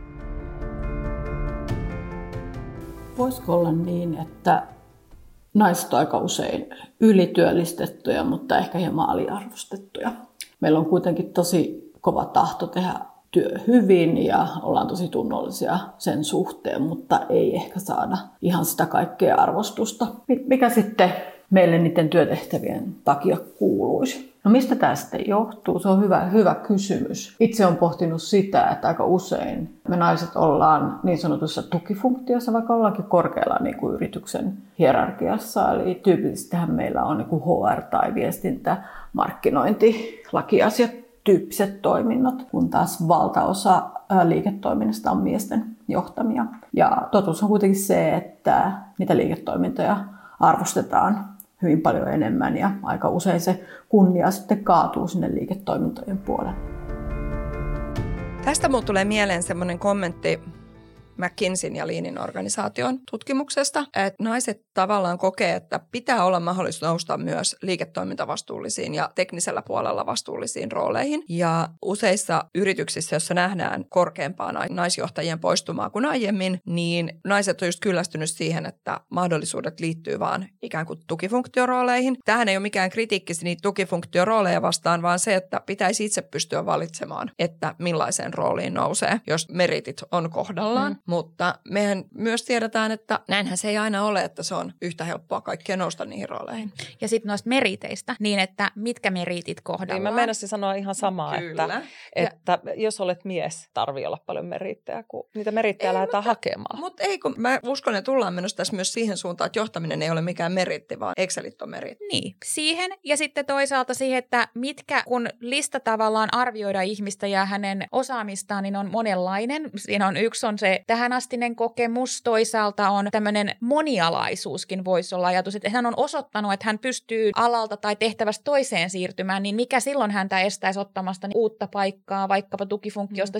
Voisiko olla niin, että naiset aika usein ylityöllistettyjä, mutta ehkä hieman aliarvostettuja. Meillä on kuitenkin tosi kova tahto tehdä työ hyvin ja ollaan tosi tunnollisia sen suhteen, mutta ei ehkä saada ihan sitä kaikkea arvostusta. Mikä sitten meille niiden työtehtävien takia kuuluisi? No mistä tämä sitten johtuu? Se on hyvä, hyvä kysymys. Itse olen pohtinut sitä, että aika usein me naiset ollaan niin sanotussa tukifunktiossa, vaikka ollaankin korkealla niin kuin yrityksen hierarkiassa. Eli tyypillisestihän meillä on niin kuin HR tai viestintä, markkinointi, lakiasiat, tyyppiset toiminnot, kun taas valtaosa liiketoiminnasta on miesten johtamia. Ja totuus on kuitenkin se, että niitä liiketoimintoja arvostetaan hyvin paljon enemmän ja aika usein se kunnia sitten kaatuu sinne liiketoimintojen puolelle. Tästä mulle tulee mieleen semmoinen kommentti, McKinseyn ja Leanin organisaation tutkimuksesta, että naiset tavallaan kokee, että pitää olla mahdollisuus nousta myös liiketoimintavastuullisiin ja teknisellä puolella vastuullisiin rooleihin. Ja useissa yrityksissä, joissa nähdään korkeampaa naisjohtajien poistumaa kuin aiemmin, niin naiset on just kyllästynyt siihen, että mahdollisuudet liittyy vaan ikään kuin tukifunktiorooleihin. Tähän ei ole mikään kritiikki niitä tukifunktiorooleja vastaan, vaan se, että pitäisi itse pystyä valitsemaan, että millaiseen rooliin nousee, jos meritit on kohdallaan. Mm. Mutta mehän myös tiedetään, että näinhän se ei aina ole, että se on yhtä helppoa kaikkia nousta niihin rooleihin. Ja sitten noista meriteistä, niin että mitkä meritit kohdallaan. Niin mä meinasin sanoa ihan samaa, Kyllä. että, että ja, jos olet mies, tarvii olla paljon merittejä, kun niitä merittejä lähdetään mutta, hakemaan. Mutta ei, kun mä uskon, että tullaan menossa tässä myös siihen suuntaan, että johtaminen ei ole mikään meritti, vaan Excelit on meritti. Niin, siihen ja sitten toisaalta siihen, että mitkä, kun lista tavallaan arvioida ihmistä ja hänen osaamistaan, niin on monenlainen. Siinä on yksi on se tähänastinen kokemus, toisaalta on tämmöinen monialaisuuskin voisi olla ajatus, että hän on osoittanut, että hän pystyy alalta tai tehtävästä toiseen siirtymään, niin mikä silloin häntä estäisi ottamasta uutta paikkaa vaikkapa tukifunktiosta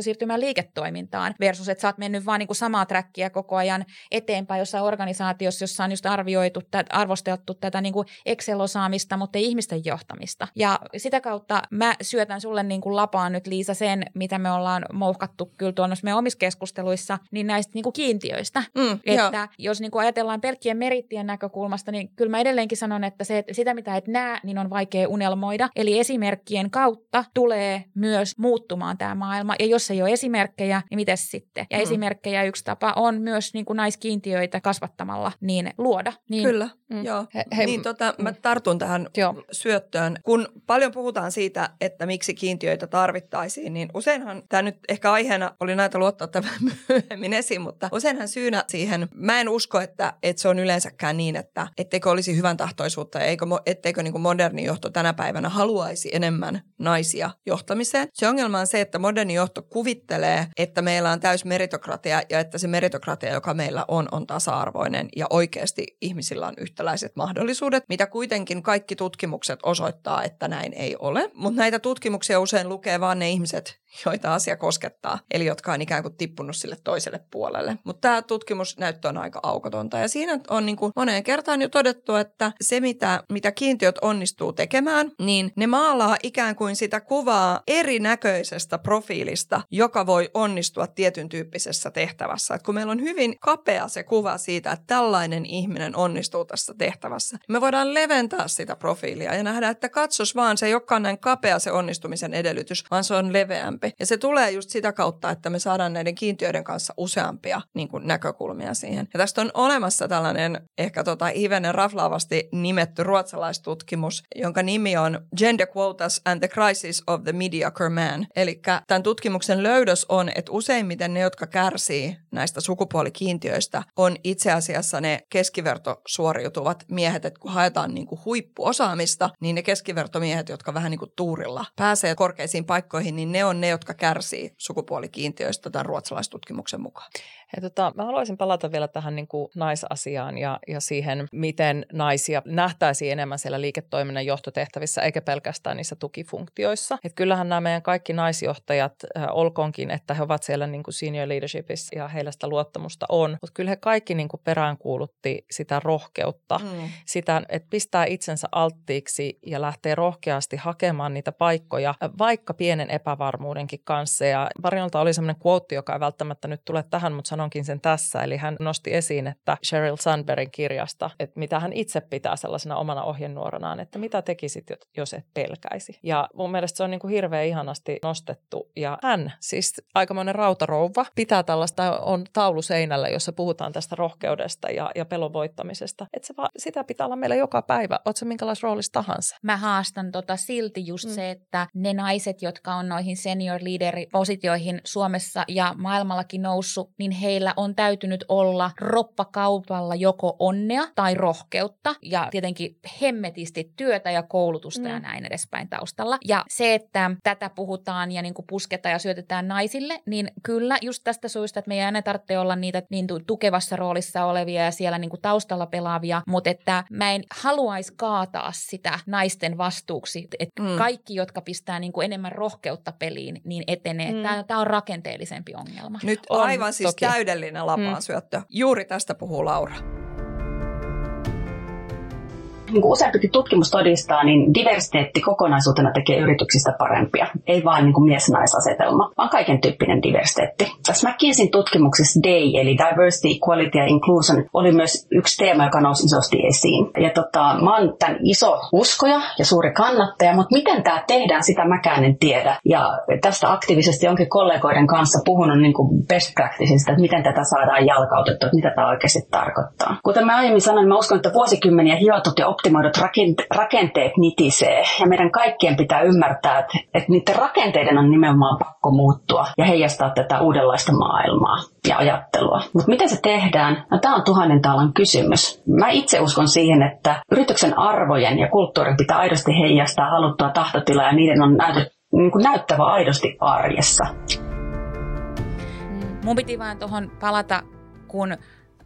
mm. siirtymään liiketoimintaan versus, että sä oot mennyt vaan niin kuin samaa trackia koko ajan eteenpäin jossain organisaatiossa, jossa on just arvioitu, arvosteltu tätä niin kuin Excel-osaamista, mutta ei ihmisten johtamista. Ja sitä kautta mä syötän sulle niin kuin lapaan nyt Liisa sen, mitä me ollaan mouhkattu kyllä tuonnossa meidän omissa keskusteluissa, keskusteluissa niin näistä niin kuin kiintiöistä. Mm, että joo. jos niin kuin ajatellaan pelkkien merittien näkökulmasta, niin kyllä mä edelleenkin sanon, että se, että sitä mitä et näe, niin on vaikea unelmoida. Eli esimerkkien kautta tulee myös muuttumaan tämä maailma. Ja jos ei ole esimerkkejä, niin miten sitten? Ja mm. esimerkkejä yksi tapa on myös niin kuin naiskiintiöitä kasvattamalla niin luoda. Niin, kyllä, mm. joo. He, he, niin tota, mä mm. tartun tähän joo. syöttöön. Kun paljon puhutaan siitä, että miksi kiintiöitä tarvittaisiin, niin useinhan tämä nyt ehkä aiheena oli näitä luottaa tämän myöhemmin esiin, mutta useinhan syynä siihen, mä en usko, että, että se on yleensäkään niin, että etteikö olisi hyvän tahtoisuutta ja eikö, etteikö niin kuin moderni johto tänä päivänä haluaisi enemmän naisia johtamiseen. Se ongelma on se, että moderni johto kuvittelee, että meillä on täys meritokratia ja että se meritokratia, joka meillä on, on tasa-arvoinen ja oikeasti ihmisillä on yhtäläiset mahdollisuudet, mitä kuitenkin kaikki tutkimukset osoittaa, että näin ei ole. Mutta näitä tutkimuksia usein lukee vaan ne ihmiset, joita asia koskettaa, eli jotka on ikään kuin tippunut sille toiselle puolelle. Mutta tämä tutkimusnäyttö on aika aukotonta ja siinä on niin kuin moneen kertaan jo todettu, että se mitä, mitä kiintiöt onnistuu tekemään, niin ne maalaa ikään kuin sitä kuvaa erinäköisestä profiilista, joka voi onnistua tietyn tyyppisessä tehtävässä. Et kun meillä on hyvin kapea se kuva siitä, että tällainen ihminen onnistuu tässä tehtävässä, niin me voidaan leventää sitä profiilia ja nähdä, että katsos vaan, se ei olekaan näin kapea se onnistumisen edellytys, vaan se on leveämpi useampi. Ja se tulee just sitä kautta, että me saadaan näiden kiintiöiden kanssa useampia niin kuin näkökulmia siihen. Ja tästä on olemassa tällainen ehkä tota hivenen raflaavasti nimetty ruotsalaistutkimus, jonka nimi on Gender Quotas and the Crisis of the Mediocre Man. Eli tämän tutkimuksen löydös on, että useimmiten ne, jotka kärsii näistä sukupuolikiintiöistä, on itse asiassa ne keskiverto suoriutuvat miehet, että kun haetaan niin kuin huippuosaamista, niin ne keskivertomiehet, jotka vähän niin kuin tuurilla pääsee korkeisiin paikkoihin, niin ne on ne, jotka kärsii sukupuolikiintiöistä tämän ruotsalaistutkimuksen mukaan. Ja tota, mä haluaisin palata vielä tähän niin kuin naisasiaan ja, ja siihen, miten naisia nähtäisiin enemmän siellä liiketoiminnan johtotehtävissä, eikä pelkästään niissä tukifunktioissa. Et kyllähän nämä meidän kaikki naisjohtajat, äh, olkoonkin, että he ovat siellä niin kuin senior leadershipissa ja heillä sitä luottamusta on, mutta kyllä he kaikki niin kuin peräänkuulutti sitä rohkeutta, mm. sitä, että pistää itsensä alttiiksi ja lähtee rohkeasti hakemaan niitä paikkoja, vaikka pienen epävarmuudenkin kanssa. Ja Parinolta oli sellainen quote, joka ei välttämättä nyt tule tähän, mutta sanonkin sen tässä. Eli hän nosti esiin, että Sheryl Sandbergin kirjasta, että mitä hän itse pitää sellaisena omana ohjenuoranaan, että mitä tekisit, jos et pelkäisi. Ja mun mielestä se on niin kuin hirveän ihanasti nostettu. Ja hän, siis aikamoinen rautarouva, pitää tällaista, on taulu seinällä, jossa puhutaan tästä rohkeudesta ja, ja pelon voittamisesta. Että se va, sitä pitää olla meillä joka päivä, oot se minkälaisessa roolissa tahansa. Mä haastan tota silti just mm. se, että ne naiset, jotka on noihin senior leader-positioihin Suomessa ja maailmallakin noussut, niin heillä on täytynyt olla roppakaupalla joko onnea tai rohkeutta ja tietenkin hemmetisti työtä ja koulutusta mm. ja näin edespäin taustalla. Ja se, että tätä puhutaan ja niin kuin pusketaan ja syötetään naisille, niin kyllä just tästä syystä, että meidän ei aina tarvitse olla niitä niin tukevassa roolissa olevia ja siellä niin kuin taustalla pelaavia, mutta että mä en haluaisi kaataa sitä naisten vastuuksi, että mm. kaikki, jotka pistää niin kuin enemmän rohkeutta peliin, niin etenee. Mm. Tämä, tämä on rakenteellisempi ongelma. Nyt on, aivan siis toki. Täydellinen lapaansyöttö. Mm. Juuri tästä puhuu Laura niin kuin useampikin tutkimus todistaa, niin diversiteetti kokonaisuutena tekee yrityksistä parempia. Ei vain niin kuin mies-naisasetelma, vaan kaiken tyyppinen diversiteetti. Tässä McKinseyn tutkimuksessa DAY, eli Diversity, Equality ja Inclusion, oli myös yksi teema, joka nousi isosti esiin. Ja tota, mä oon tämän iso uskoja ja suuri kannattaja, mutta miten tämä tehdään, sitä mäkään en tiedä. Ja tästä aktiivisesti onkin kollegoiden kanssa puhunut niin kuin best practiceista, että miten tätä saadaan jalkautettua, että mitä tämä oikeasti tarkoittaa. Kuten mä aiemmin sanoin, mä uskon, että vuosikymmeniä hiotut ja optimoidut rakenteet nitisee. Ja meidän kaikkien pitää ymmärtää, että, niiden rakenteiden on nimenomaan pakko muuttua ja heijastaa tätä uudenlaista maailmaa ja ajattelua. Mutta miten se tehdään? No, tämä on tuhannen taalan kysymys. Mä itse uskon siihen, että yrityksen arvojen ja kulttuurin pitää aidosti heijastaa haluttua tahtotilaa ja niiden on niin kuin näyttävä aidosti arjessa. Mun piti vaan tuohon palata, kun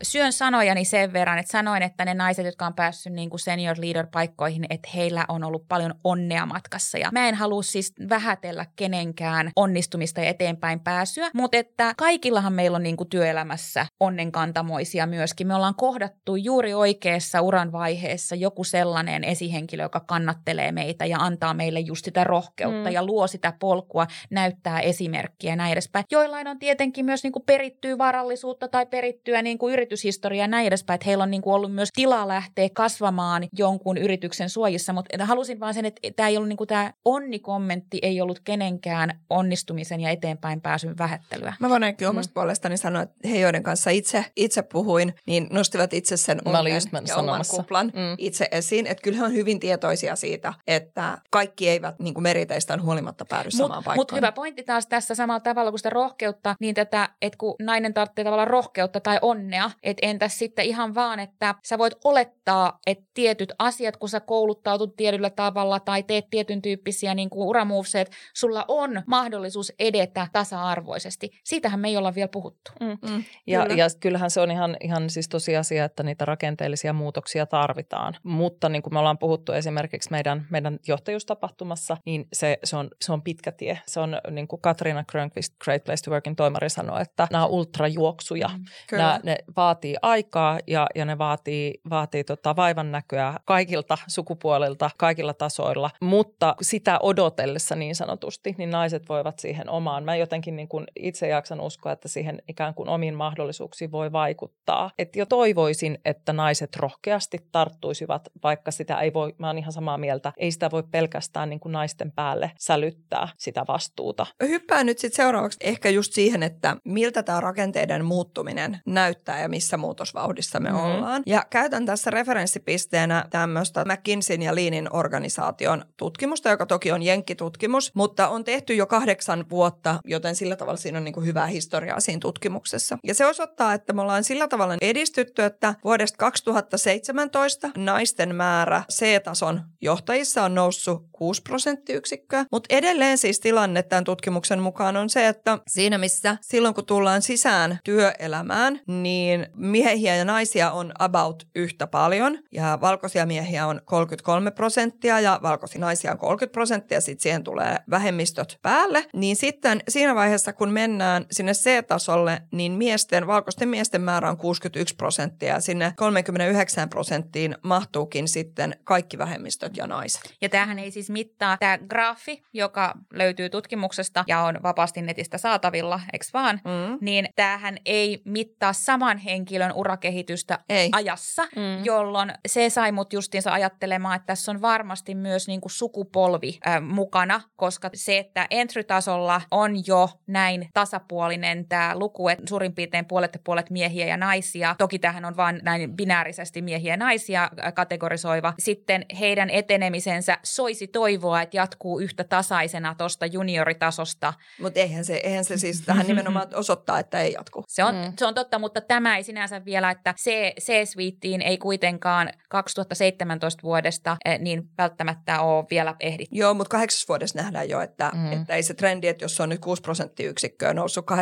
syön sanojani sen verran, että sanoin, että ne naiset, jotka on päässyt niin kuin senior leader-paikkoihin, että heillä on ollut paljon onnea matkassa. Ja mä en halua siis vähätellä kenenkään onnistumista ja eteenpäin pääsyä, mutta että kaikillahan meillä on niin kuin työelämässä onnenkantamoisia myöskin. Me ollaan kohdattu juuri oikeassa uran vaiheessa joku sellainen esihenkilö, joka kannattelee meitä ja antaa meille just sitä rohkeutta mm. ja luo sitä polkua, näyttää esimerkkiä ja näin edespäin. Joillain on tietenkin myös niin kuin perittyä varallisuutta tai perittyä niin kuin yrityshistoria ja näin edespäin, että heillä on niin kuin ollut myös tilaa lähteä kasvamaan jonkun yrityksen suojissa, mutta halusin vaan sen, että tämä ei ollut niin kuin tämä onnikommentti ei ollut kenenkään onnistumisen ja eteenpäin pääsyn vähättelyä. Mä voin ainakin omasta mm. puolestani sanoa, että he, joiden kanssa itse, itse puhuin, niin nostivat itse sen onnen ja oman kuplan mm. itse esiin. Että kyllä he on hyvin tietoisia siitä, että kaikki eivät niin kuin meriteistään huolimatta päädy mut, samaan paikkaan. Mutta hyvä pointti taas tässä samalla tavalla kuin sitä rohkeutta, niin tätä, että kun nainen tarvitsee tavallaan rohkeutta tai onnea, että entäs sitten ihan vaan, että sä voit olettaa, että tietyt asiat, kun sä kouluttautut tietyllä tavalla tai teet tietyn tyyppisiä niin kuin uramoveset, sulla on mahdollisuus edetä tasa-arvoisesti. Siitähän me ei olla vielä puhuttu. Mm. Mm, ja, Kyllä. ja kyllähän se on ihan, ihan siis tosiasia, että niitä rakenteellisia muutoksia tarvitaan. Mutta niin kuin me ollaan puhuttu esimerkiksi meidän, meidän johtajuustapahtumassa, niin se, se, on, se on pitkä tie. Se on niin kuin Katriina Grönqvist Great Place to Workin toimari sanoi, että nämä on ultrajuoksuja. Mm, nämä, ne vaatii aikaa ja, ja ne vaatii, vaatii tota vaivan näköä kaikilta sukupuolilta, kaikilla tasoilla, mutta sitä odotellessa niin sanotusti, niin naiset voivat siihen omaan. Mä jotenkin niin kuin itse jaksan uskoa, että siihen ikään kuin omiin mahdollisuuksiin voi vaikuttaa. Et jo toivoisin, että naiset rohkeasti tarttuisivat, vaikka sitä ei voi, mä oon ihan samaa mieltä, ei sitä voi pelkästään niin kuin naisten päälle sälyttää sitä vastuuta. Hyppään nyt sitten seuraavaksi ehkä just siihen, että miltä tämä rakenteiden muuttuminen näyttää ja missä muutosvauhdissa me mm-hmm. ollaan. Ja käytän tässä referenssipisteenä tämmöistä McKinseyn ja Leanin organisaation tutkimusta, joka toki on jenkkitutkimus, mutta on tehty jo kahdeksan vuotta, joten sillä tavalla siinä on niin kuin hyvää historiaa siinä tutkimuksessa. Ja se osoittaa, että me ollaan sillä tavalla edistytty, että vuodesta 2017 naisten määrä C-tason johtajissa on noussut 6 prosenttiyksikköä, mutta edelleen siis tilanne tämän tutkimuksen mukaan on se, että siinä missä silloin kun tullaan sisään työelämään, niin miehiä ja naisia on about yhtä paljon. Ja valkoisia miehiä on 33 prosenttia ja valkoisia naisia on 30 prosenttia, sitten siihen tulee vähemmistöt päälle, niin sitten siinä vaiheessa kun mennään sinne C-tasolle, niin miesten, valkoisten miesten määrä on 61 prosenttia. Ja sinne 39 prosenttiin mahtuukin sitten kaikki vähemmistöt ja naiset. Ja tämähän ei siis mittaa, tämä graafi, joka löytyy tutkimuksesta ja on vapaasti netistä saatavilla, eikö vaan, mm. niin tämähän ei mittaa saman henkilön urakehitystä ei. ajassa, mm. jolloin se sai mut justiinsa ajattelemaan, että tässä on varmasti myös niin kuin sukupolvi äh, mukana, koska se, että entry-tasolla on jo näin tasapuolinen tämä luku, että suurin piirtein puolet ja puolet miehiä ja naisia, toki tähän on vain näin binäärisesti miehiä ja naisia kategorisoiva, sitten heidän etenemisensä soisi toivoa, että jatkuu yhtä tasaisena tuosta junioritasosta. Mutta eihän se, eihän se siis tähän nimenomaan osoittaa, että ei jatku. Se on, mm. se on totta, mutta tämä ei sinänsä vielä, että C-suiteen ei kuitenkaan 2017 vuodesta eh, niin välttämättä ole vielä ehditty. Joo, mutta kahdeksas vuodessa nähdään jo, että, mm. että ei se trendi, että jos on nyt 6 prosenttiyksikköä noussut 20-26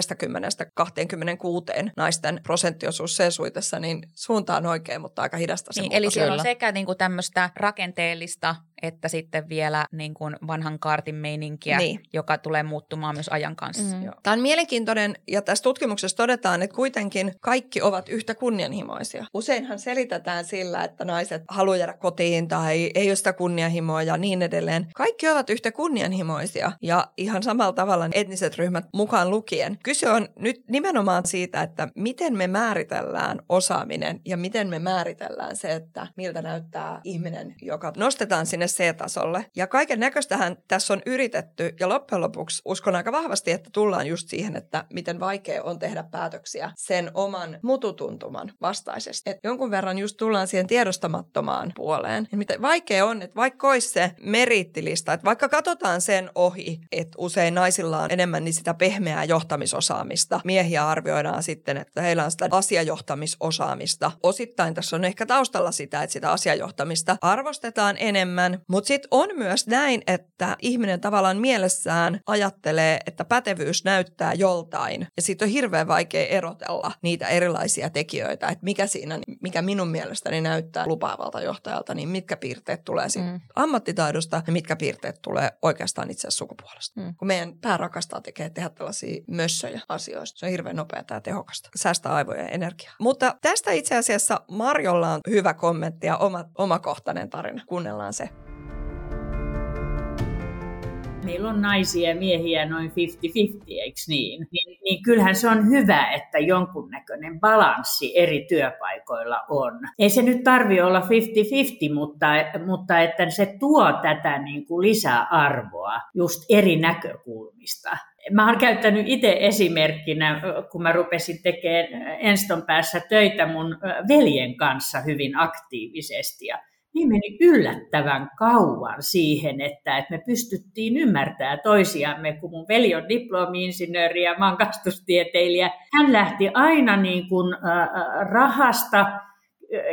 naisten prosenttiosuus C-suitessa, niin suunta on oikein, mutta aika hidasta se niin, Eli siellä on sekä niin kuin tämmöistä rakenteellista että sitten vielä niin kuin vanhan kaartin meininkiä, niin. joka tulee muuttumaan myös ajan kanssa. Mm. Tämä on mielenkiintoinen ja tässä tutkimuksessa todetaan, että kuitenkin kaikki ovat yhtä kunnianhimoisia. Useinhan selitetään sillä, että naiset haluaa jäädä kotiin tai ei ole sitä kunnianhimoa ja niin edelleen. Kaikki ovat yhtä kunnianhimoisia ja ihan samalla tavalla etniset ryhmät mukaan lukien. Kyse on nyt nimenomaan siitä, että miten me määritellään osaaminen ja miten me määritellään se, että miltä näyttää ihminen, joka nostetaan sinne C-tasolle. Ja kaiken näköistähän tässä on yritetty ja loppujen lopuksi uskon aika vahvasti, että tullaan just siihen, että miten vaikea on tehdä päätöksiä sen oman mututuntuman vastaisesti. Et jonkun verran just tullaan siihen tiedostamattomaan puoleen. Et miten vaikea on, että vaikka olisi se meriittilista, että vaikka katsotaan sen ohi, että usein naisilla on enemmän niin sitä pehmeää johtamisosaamista. Miehiä arvioidaan sitten, että heillä on sitä asiajohtamisosaamista. Osittain tässä on ehkä taustalla sitä, että sitä asiajohtamista arvostetaan enemmän, mutta sitten on myös näin, että ihminen tavallaan mielessään ajattelee, että pätevyys näyttää joltain. Ja siitä on hirveän vaikea erotella niitä erilaisia tekijöitä, että mikä siinä, mikä minun mielestäni näyttää lupaavalta johtajalta, niin mitkä piirteet tulee siitä mm. ammattitaidosta ja mitkä piirteet tulee oikeastaan itse asiassa sukupuolesta. Mm. Kun meidän pää rakastaa tekee tehdä tällaisia mössöjä asioista. Se on hirveän nopeaa ja tehokasta. Säästää aivoja ja energiaa. Mutta tästä itse asiassa Marjolla on hyvä kommentti ja oma, omakohtainen tarina. Kuunnellaan se meillä on naisia ja miehiä noin 50-50, eikö niin? niin? Niin kyllähän se on hyvä, että jonkunnäköinen balanssi eri työpaikoilla on. Ei se nyt tarvi olla 50-50, mutta, mutta että se tuo tätä niin kuin lisäarvoa just eri näkökulmista. Mä oon käyttänyt itse esimerkkinä, kun mä rupesin tekemään Enston päässä töitä mun veljen kanssa hyvin aktiivisesti. Ja niin meni yllättävän kauan siihen, että, että me pystyttiin ymmärtämään toisiamme, kun mun veli on diplomi-insinööri ja mä oon kastustieteilijä. Hän lähti aina niin kuin, äh, rahasta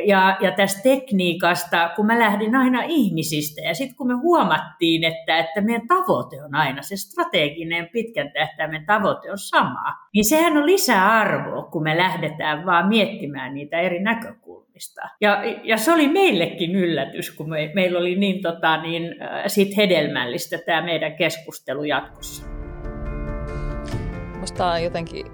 ja, ja tästä tekniikasta, kun mä lähdin aina ihmisistä. Ja sitten kun me huomattiin, että, että meidän tavoite on aina, se strateginen pitkän tähtäimen tavoite on sama, niin sehän on lisäarvo, kun me lähdetään vaan miettimään niitä eri näkökulmista. Ja, ja se oli meillekin yllätys, kun me, meillä oli niin, tota, niin äh, sit hedelmällistä tämä meidän keskustelu jatkossa. Minusta on jotenkin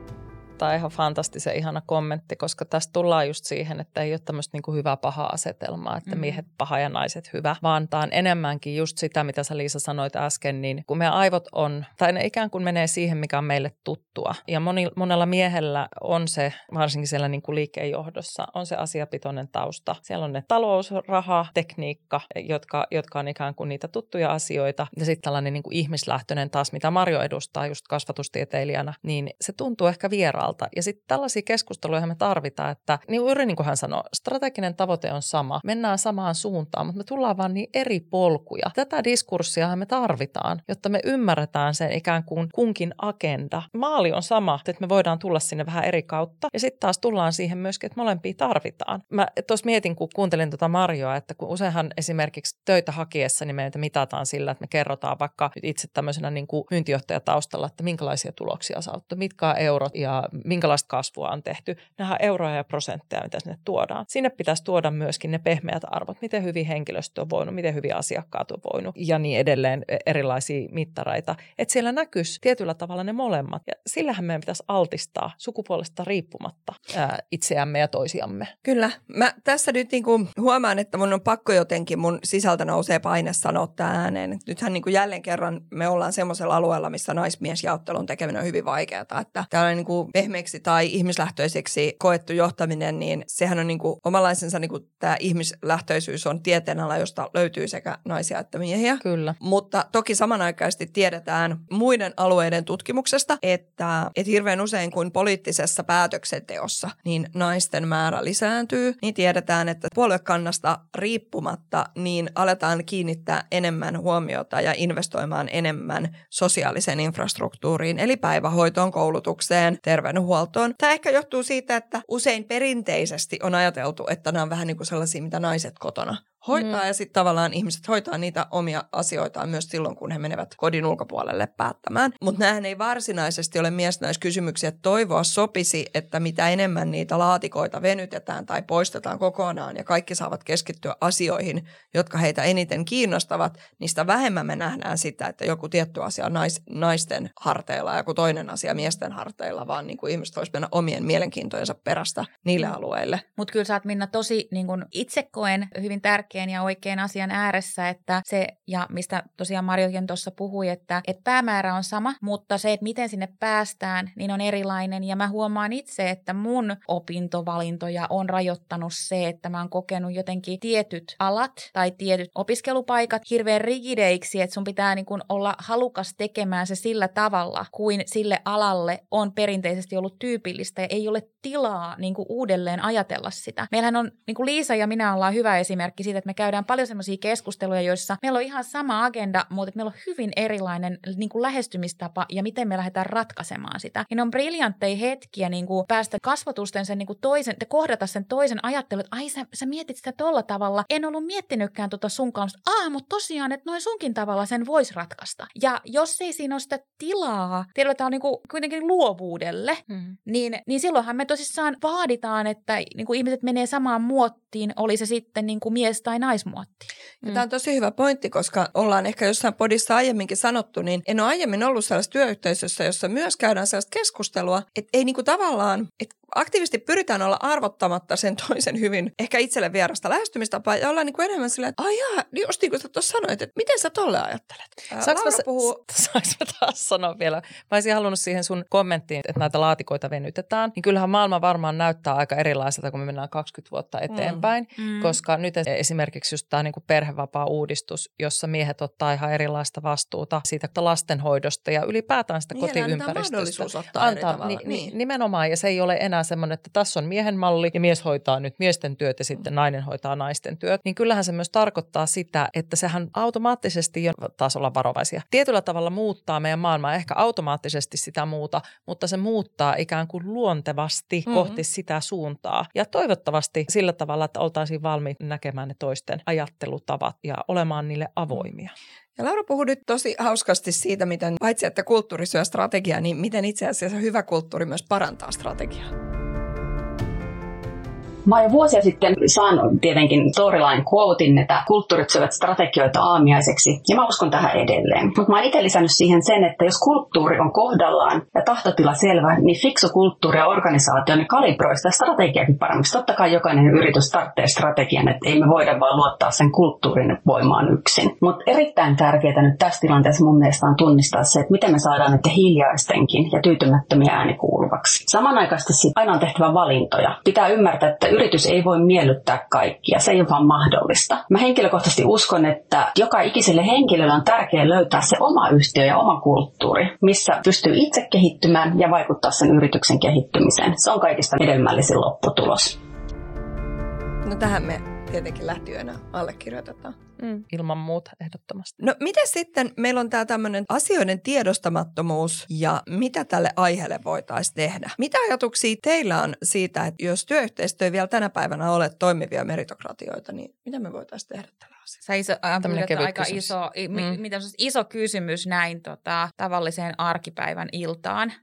tämä on ihan fantastisen ihana kommentti, koska tästä tullaan just siihen, että ei ole tämmöistä niin hyvä paha asetelmaa, että mm. miehet paha ja naiset hyvä, vaan tämä on enemmänkin just sitä, mitä sä Liisa sanoit äsken, niin kun meidän aivot on, tai ne ikään kuin menee siihen, mikä on meille tuttua. Ja moni, monella miehellä on se, varsinkin siellä niin kuin liikkeenjohdossa, on se asiapitoinen tausta. Siellä on ne talous, raha, tekniikka, jotka, jotka on ikään kuin niitä tuttuja asioita. Ja sitten tällainen niin kuin ihmislähtöinen taas, mitä Marjo edustaa just kasvatustieteilijänä, niin se tuntuu ehkä vieraalta pohjalta. Ja sitten tällaisia keskusteluja me tarvitaan, että niin juuri niin kuin hän sanoi, strateginen tavoite on sama. Mennään samaan suuntaan, mutta me tullaan vaan niin eri polkuja. Tätä diskurssia me tarvitaan, jotta me ymmärretään sen ikään kuin kunkin agenda. Maali on sama, että me voidaan tulla sinne vähän eri kautta. Ja sitten taas tullaan siihen myöskin, että molempia tarvitaan. Mä tuossa mietin, kun kuuntelin tuota Marjoa, että kun useinhan esimerkiksi töitä hakiessa, niin meitä mitataan sillä, että me kerrotaan vaikka itse tämmöisenä niin kuin myyntijohtajataustalla, että minkälaisia tuloksia saatu, mitkä on eurot ja minkälaista kasvua on tehty. Nämä euroja ja prosentteja, mitä sinne tuodaan. Sinne pitäisi tuoda myöskin ne pehmeät arvot, miten hyvin henkilöstö on voinut, miten hyvin asiakkaat on voinut ja niin edelleen e, erilaisia mittareita. Että siellä näkyisi tietyllä tavalla ne molemmat. Ja sillähän meidän pitäisi altistaa sukupuolesta riippumatta ää, itseämme ja toisiamme. Kyllä. Mä tässä nyt niin kuin huomaan, että mun on pakko jotenkin, mun sisältä nousee paine sanoa tämä ääneen. Nythän niin kuin jälleen kerran me ollaan semmoisella alueella, missä naismiesjaottelun tekeminen on hyvin vaikeaa. Että tällainen niin kuin pehmeäksi tai ihmislähtöiseksi koettu johtaminen, niin sehän on niin kuin omanlaisensa niin kuin tämä ihmislähtöisyys on tieteenala, josta löytyy sekä naisia että miehiä. Kyllä. Mutta toki samanaikaisesti tiedetään muiden alueiden tutkimuksesta, että, että hirveän usein kun poliittisessa päätöksenteossa niin naisten määrä lisääntyy, niin tiedetään, että puoluekannasta riippumatta niin aletaan kiinnittää enemmän huomiota ja investoimaan enemmän sosiaaliseen infrastruktuuriin, eli päivähoitoon, koulutukseen, terveydenhuoltoon. Tämä ehkä johtuu siitä, että usein perinteisesti on ajateltu, että nämä on vähän niin kuin sellaisia, mitä naiset kotona hoitaa mm. ja sitten tavallaan ihmiset hoitaa niitä omia asioitaan myös silloin, kun he menevät kodin ulkopuolelle päättämään. Mutta nämähän ei varsinaisesti ole miesnäiskysymyksiä, että toivoa sopisi, että mitä enemmän niitä laatikoita venytetään tai poistetaan kokonaan ja kaikki saavat keskittyä asioihin, jotka heitä eniten kiinnostavat, niistä vähemmän me nähdään sitä, että joku tietty asia on nais, naisten harteilla ja joku toinen asia miesten harteilla, vaan niin kuin ihmiset voisivat mennä omien mielenkiintojensa perästä niille alueille. Mutta kyllä sä oot Minna tosi niin kun itse koen hyvin tärkeä tärkeän ja oikean asian ääressä, että se, ja mistä tosiaan Marjokin tuossa puhui, että, että päämäärä on sama, mutta se, että miten sinne päästään, niin on erilainen. Ja mä huomaan itse, että mun opintovalintoja on rajoittanut se, että mä oon kokenut jotenkin tietyt alat tai tietyt opiskelupaikat hirveän rigideiksi, että sun pitää niin kuin olla halukas tekemään se sillä tavalla, kuin sille alalle on perinteisesti ollut tyypillistä ja ei ole tilaa niin kuin uudelleen ajatella sitä. Meillähän on, niin kuin Liisa ja minä ollaan hyvä esimerkki siitä, että me käydään paljon semmoisia keskusteluja, joissa meillä on ihan sama agenda, mutta meillä on hyvin erilainen niin kuin lähestymistapa ja miten me lähdetään ratkaisemaan sitä. Ja ne on briljantteja hetkiä niin kuin päästä kasvatusten sen niin kuin toisen, te kohdata sen toisen ajattelun, että ai sä, sä mietit sitä tolla tavalla. En ollut miettinytkään tota sun kanssa. Aa, mutta tosiaan, että noin sunkin tavalla sen voisi ratkaista. Ja jos ei siinä ole sitä tilaa, on niin kuin kuitenkin luovuudelle, mm. niin, niin silloinhan me tosissaan vaaditaan, että niin kuin ihmiset menee samaan muottiin, oli se sitten niin kuin mies tai naismuotti. Mm. Tämä on tosi hyvä pointti, koska ollaan ehkä jossain podissa aiemminkin sanottu, niin en ole aiemmin ollut sellaisessa työyhteisössä, jossa myös käydään sellaista keskustelua, että ei niinku tavallaan, että aktiivisesti pyritään olla arvottamatta sen toisen hyvin ehkä itselle vierasta lähestymistapaa ja ollaan niin kuin enemmän silleen, että aijaa, niin just niin kuin sä tuossa sanoit, että miten sä tolle ajattelet? Saanko mä, puhuu... Saanko mä taas sanoa vielä? Mä olisin halunnut siihen sun kommenttiin, että näitä laatikoita venytetään. Niin kyllähän maailma varmaan näyttää aika erilaiselta, kun me mennään 20 vuotta mm. eteenpäin, mm. koska nyt esimerkiksi just tämä niin perhevapaa-uudistus, jossa miehet ottaa ihan erilaista vastuuta siitä lastenhoidosta ja ylipäätään sitä niin, kotiympäristöstä. mahdollisuus ottaa antaa, eri tavalla. Ni, niin. Nimenomaan, ja se ei ole enää semmoinen, että tässä on miehen malli ja mies hoitaa nyt miesten työt ja sitten nainen hoitaa naisten työt, niin kyllähän se myös tarkoittaa sitä, että sehän automaattisesti, jo, taas olla varovaisia, tietyllä tavalla muuttaa meidän maailmaa, ehkä automaattisesti sitä muuta, mutta se muuttaa ikään kuin luontevasti mm-hmm. kohti sitä suuntaa. Ja toivottavasti sillä tavalla, että oltaisiin valmiit näkemään ne toisten ajattelutavat ja olemaan niille avoimia. Ja Laura puhui nyt tosi hauskasti siitä, miten paitsi että kulttuuri syö strategiaa, niin miten itse asiassa hyvä kulttuuri myös parantaa strategiaa. Mä oon jo vuosia sitten saanut tietenkin storyline quotein, että kulttuurit syövät strategioita aamiaiseksi, ja mä uskon tähän edelleen. Mutta mä oon itse lisännyt siihen sen, että jos kulttuuri on kohdallaan ja tahtotila selvä, niin fiksu kulttuuri ja organisaatio ne kalibroi sitä strategiakin paremmiksi. Totta kai jokainen yritys tarvitsee strategian, että ei me voida vaan luottaa sen kulttuurin voimaan yksin. Mutta erittäin tärkeää nyt tässä tilanteessa mun mielestä on tunnistaa se, että miten me saadaan näiden hiljaistenkin ja tyytymättömiä ääni kuuluvaksi. Samanaikaisesti aina on tehtävä valintoja. Pitää ymmärtää, että yritys ei voi miellyttää kaikkia, se ei ole vaan mahdollista. Mä henkilökohtaisesti uskon, että joka ikiselle henkilölle on tärkeää löytää se oma yhtiö ja oma kulttuuri, missä pystyy itse kehittymään ja vaikuttaa sen yrityksen kehittymiseen. Se on kaikista hedelmällisin lopputulos. No tähän me tietenkin lähtiöinä allekirjoitetaan. Mm. Ilman muuta ehdottomasti. No miten sitten, meillä on tämä tämmöinen asioiden tiedostamattomuus ja mitä tälle aiheelle voitaisiin tehdä? Mitä ajatuksia teillä on siitä, että jos työyhteistyö vielä tänä päivänä ole toimivia meritokratioita, niin mitä me voitaisiin tehdä tällä Sä iso, äh, aika iso, mm. mitä iso kysymys näin tota, tavalliseen arkipäivän iltaan.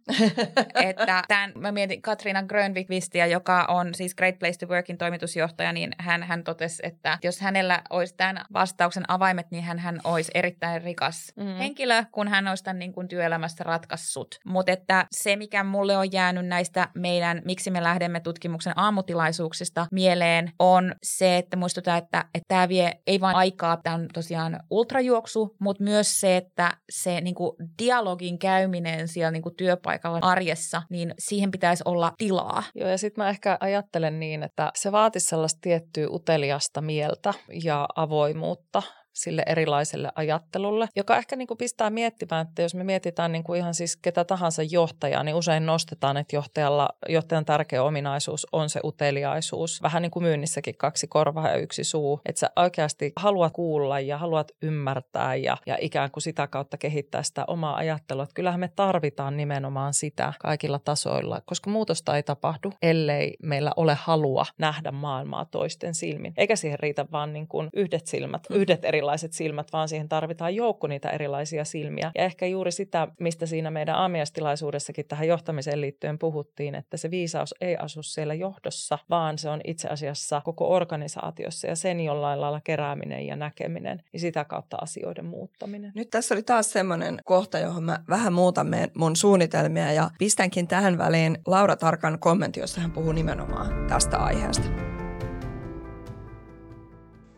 että tämän, mä mietin Katriina Grönvikvistiä, joka on siis Great Place to Workin toimitusjohtaja, niin hän, hän totesi, että jos hänellä olisi tämän vastauksen avaimet, niin hän, hän olisi erittäin rikas mm. henkilö, kun hän olisi tämän niin kuin työelämässä ratkaissut. Mutta että se, mikä mulle on jäänyt näistä meidän, miksi me lähdemme tutkimuksen aamutilaisuuksista mieleen, on se, että muistutaan, että, että tämä vie ei vain aikaa, tämä on tosiaan ultrajuoksu, mutta myös se, että se niin kuin dialogin käyminen siellä niin kuin työpaikalla arjessa, niin siihen pitäisi olla tilaa. Joo, ja sitten mä ehkä ajattelen niin, että se vaatisi sellaista tiettyä uteliasta mieltä ja avoimuutta sille erilaiselle ajattelulle, joka ehkä niin kuin pistää miettimään, että jos me mietitään niin kuin ihan siis ketä tahansa johtajaa, niin usein nostetaan, että johtajalla, johtajan tärkeä ominaisuus on se uteliaisuus. Vähän niin kuin myynnissäkin kaksi korvaa ja yksi suu. Että sä oikeasti haluat kuulla ja haluat ymmärtää ja, ja ikään kuin sitä kautta kehittää sitä omaa ajattelua. Että kyllähän me tarvitaan nimenomaan sitä kaikilla tasoilla, koska muutosta ei tapahdu, ellei meillä ole halua nähdä maailmaa toisten silmin. Eikä siihen riitä vaan niin kuin yhdet silmät, yhdet erilaiset erilaiset silmät, vaan siihen tarvitaan joukko niitä erilaisia silmiä. Ja ehkä juuri sitä, mistä siinä meidän aamiastilaisuudessakin tähän johtamiseen liittyen puhuttiin, että se viisaus ei asu siellä johdossa, vaan se on itse asiassa koko organisaatiossa ja sen jollain lailla kerääminen ja näkeminen ja sitä kautta asioiden muuttaminen. Nyt tässä oli taas semmoinen kohta, johon mä vähän muutan mun suunnitelmia ja pistänkin tähän väliin Laura Tarkan kommentti, jossa hän puhuu nimenomaan tästä aiheesta.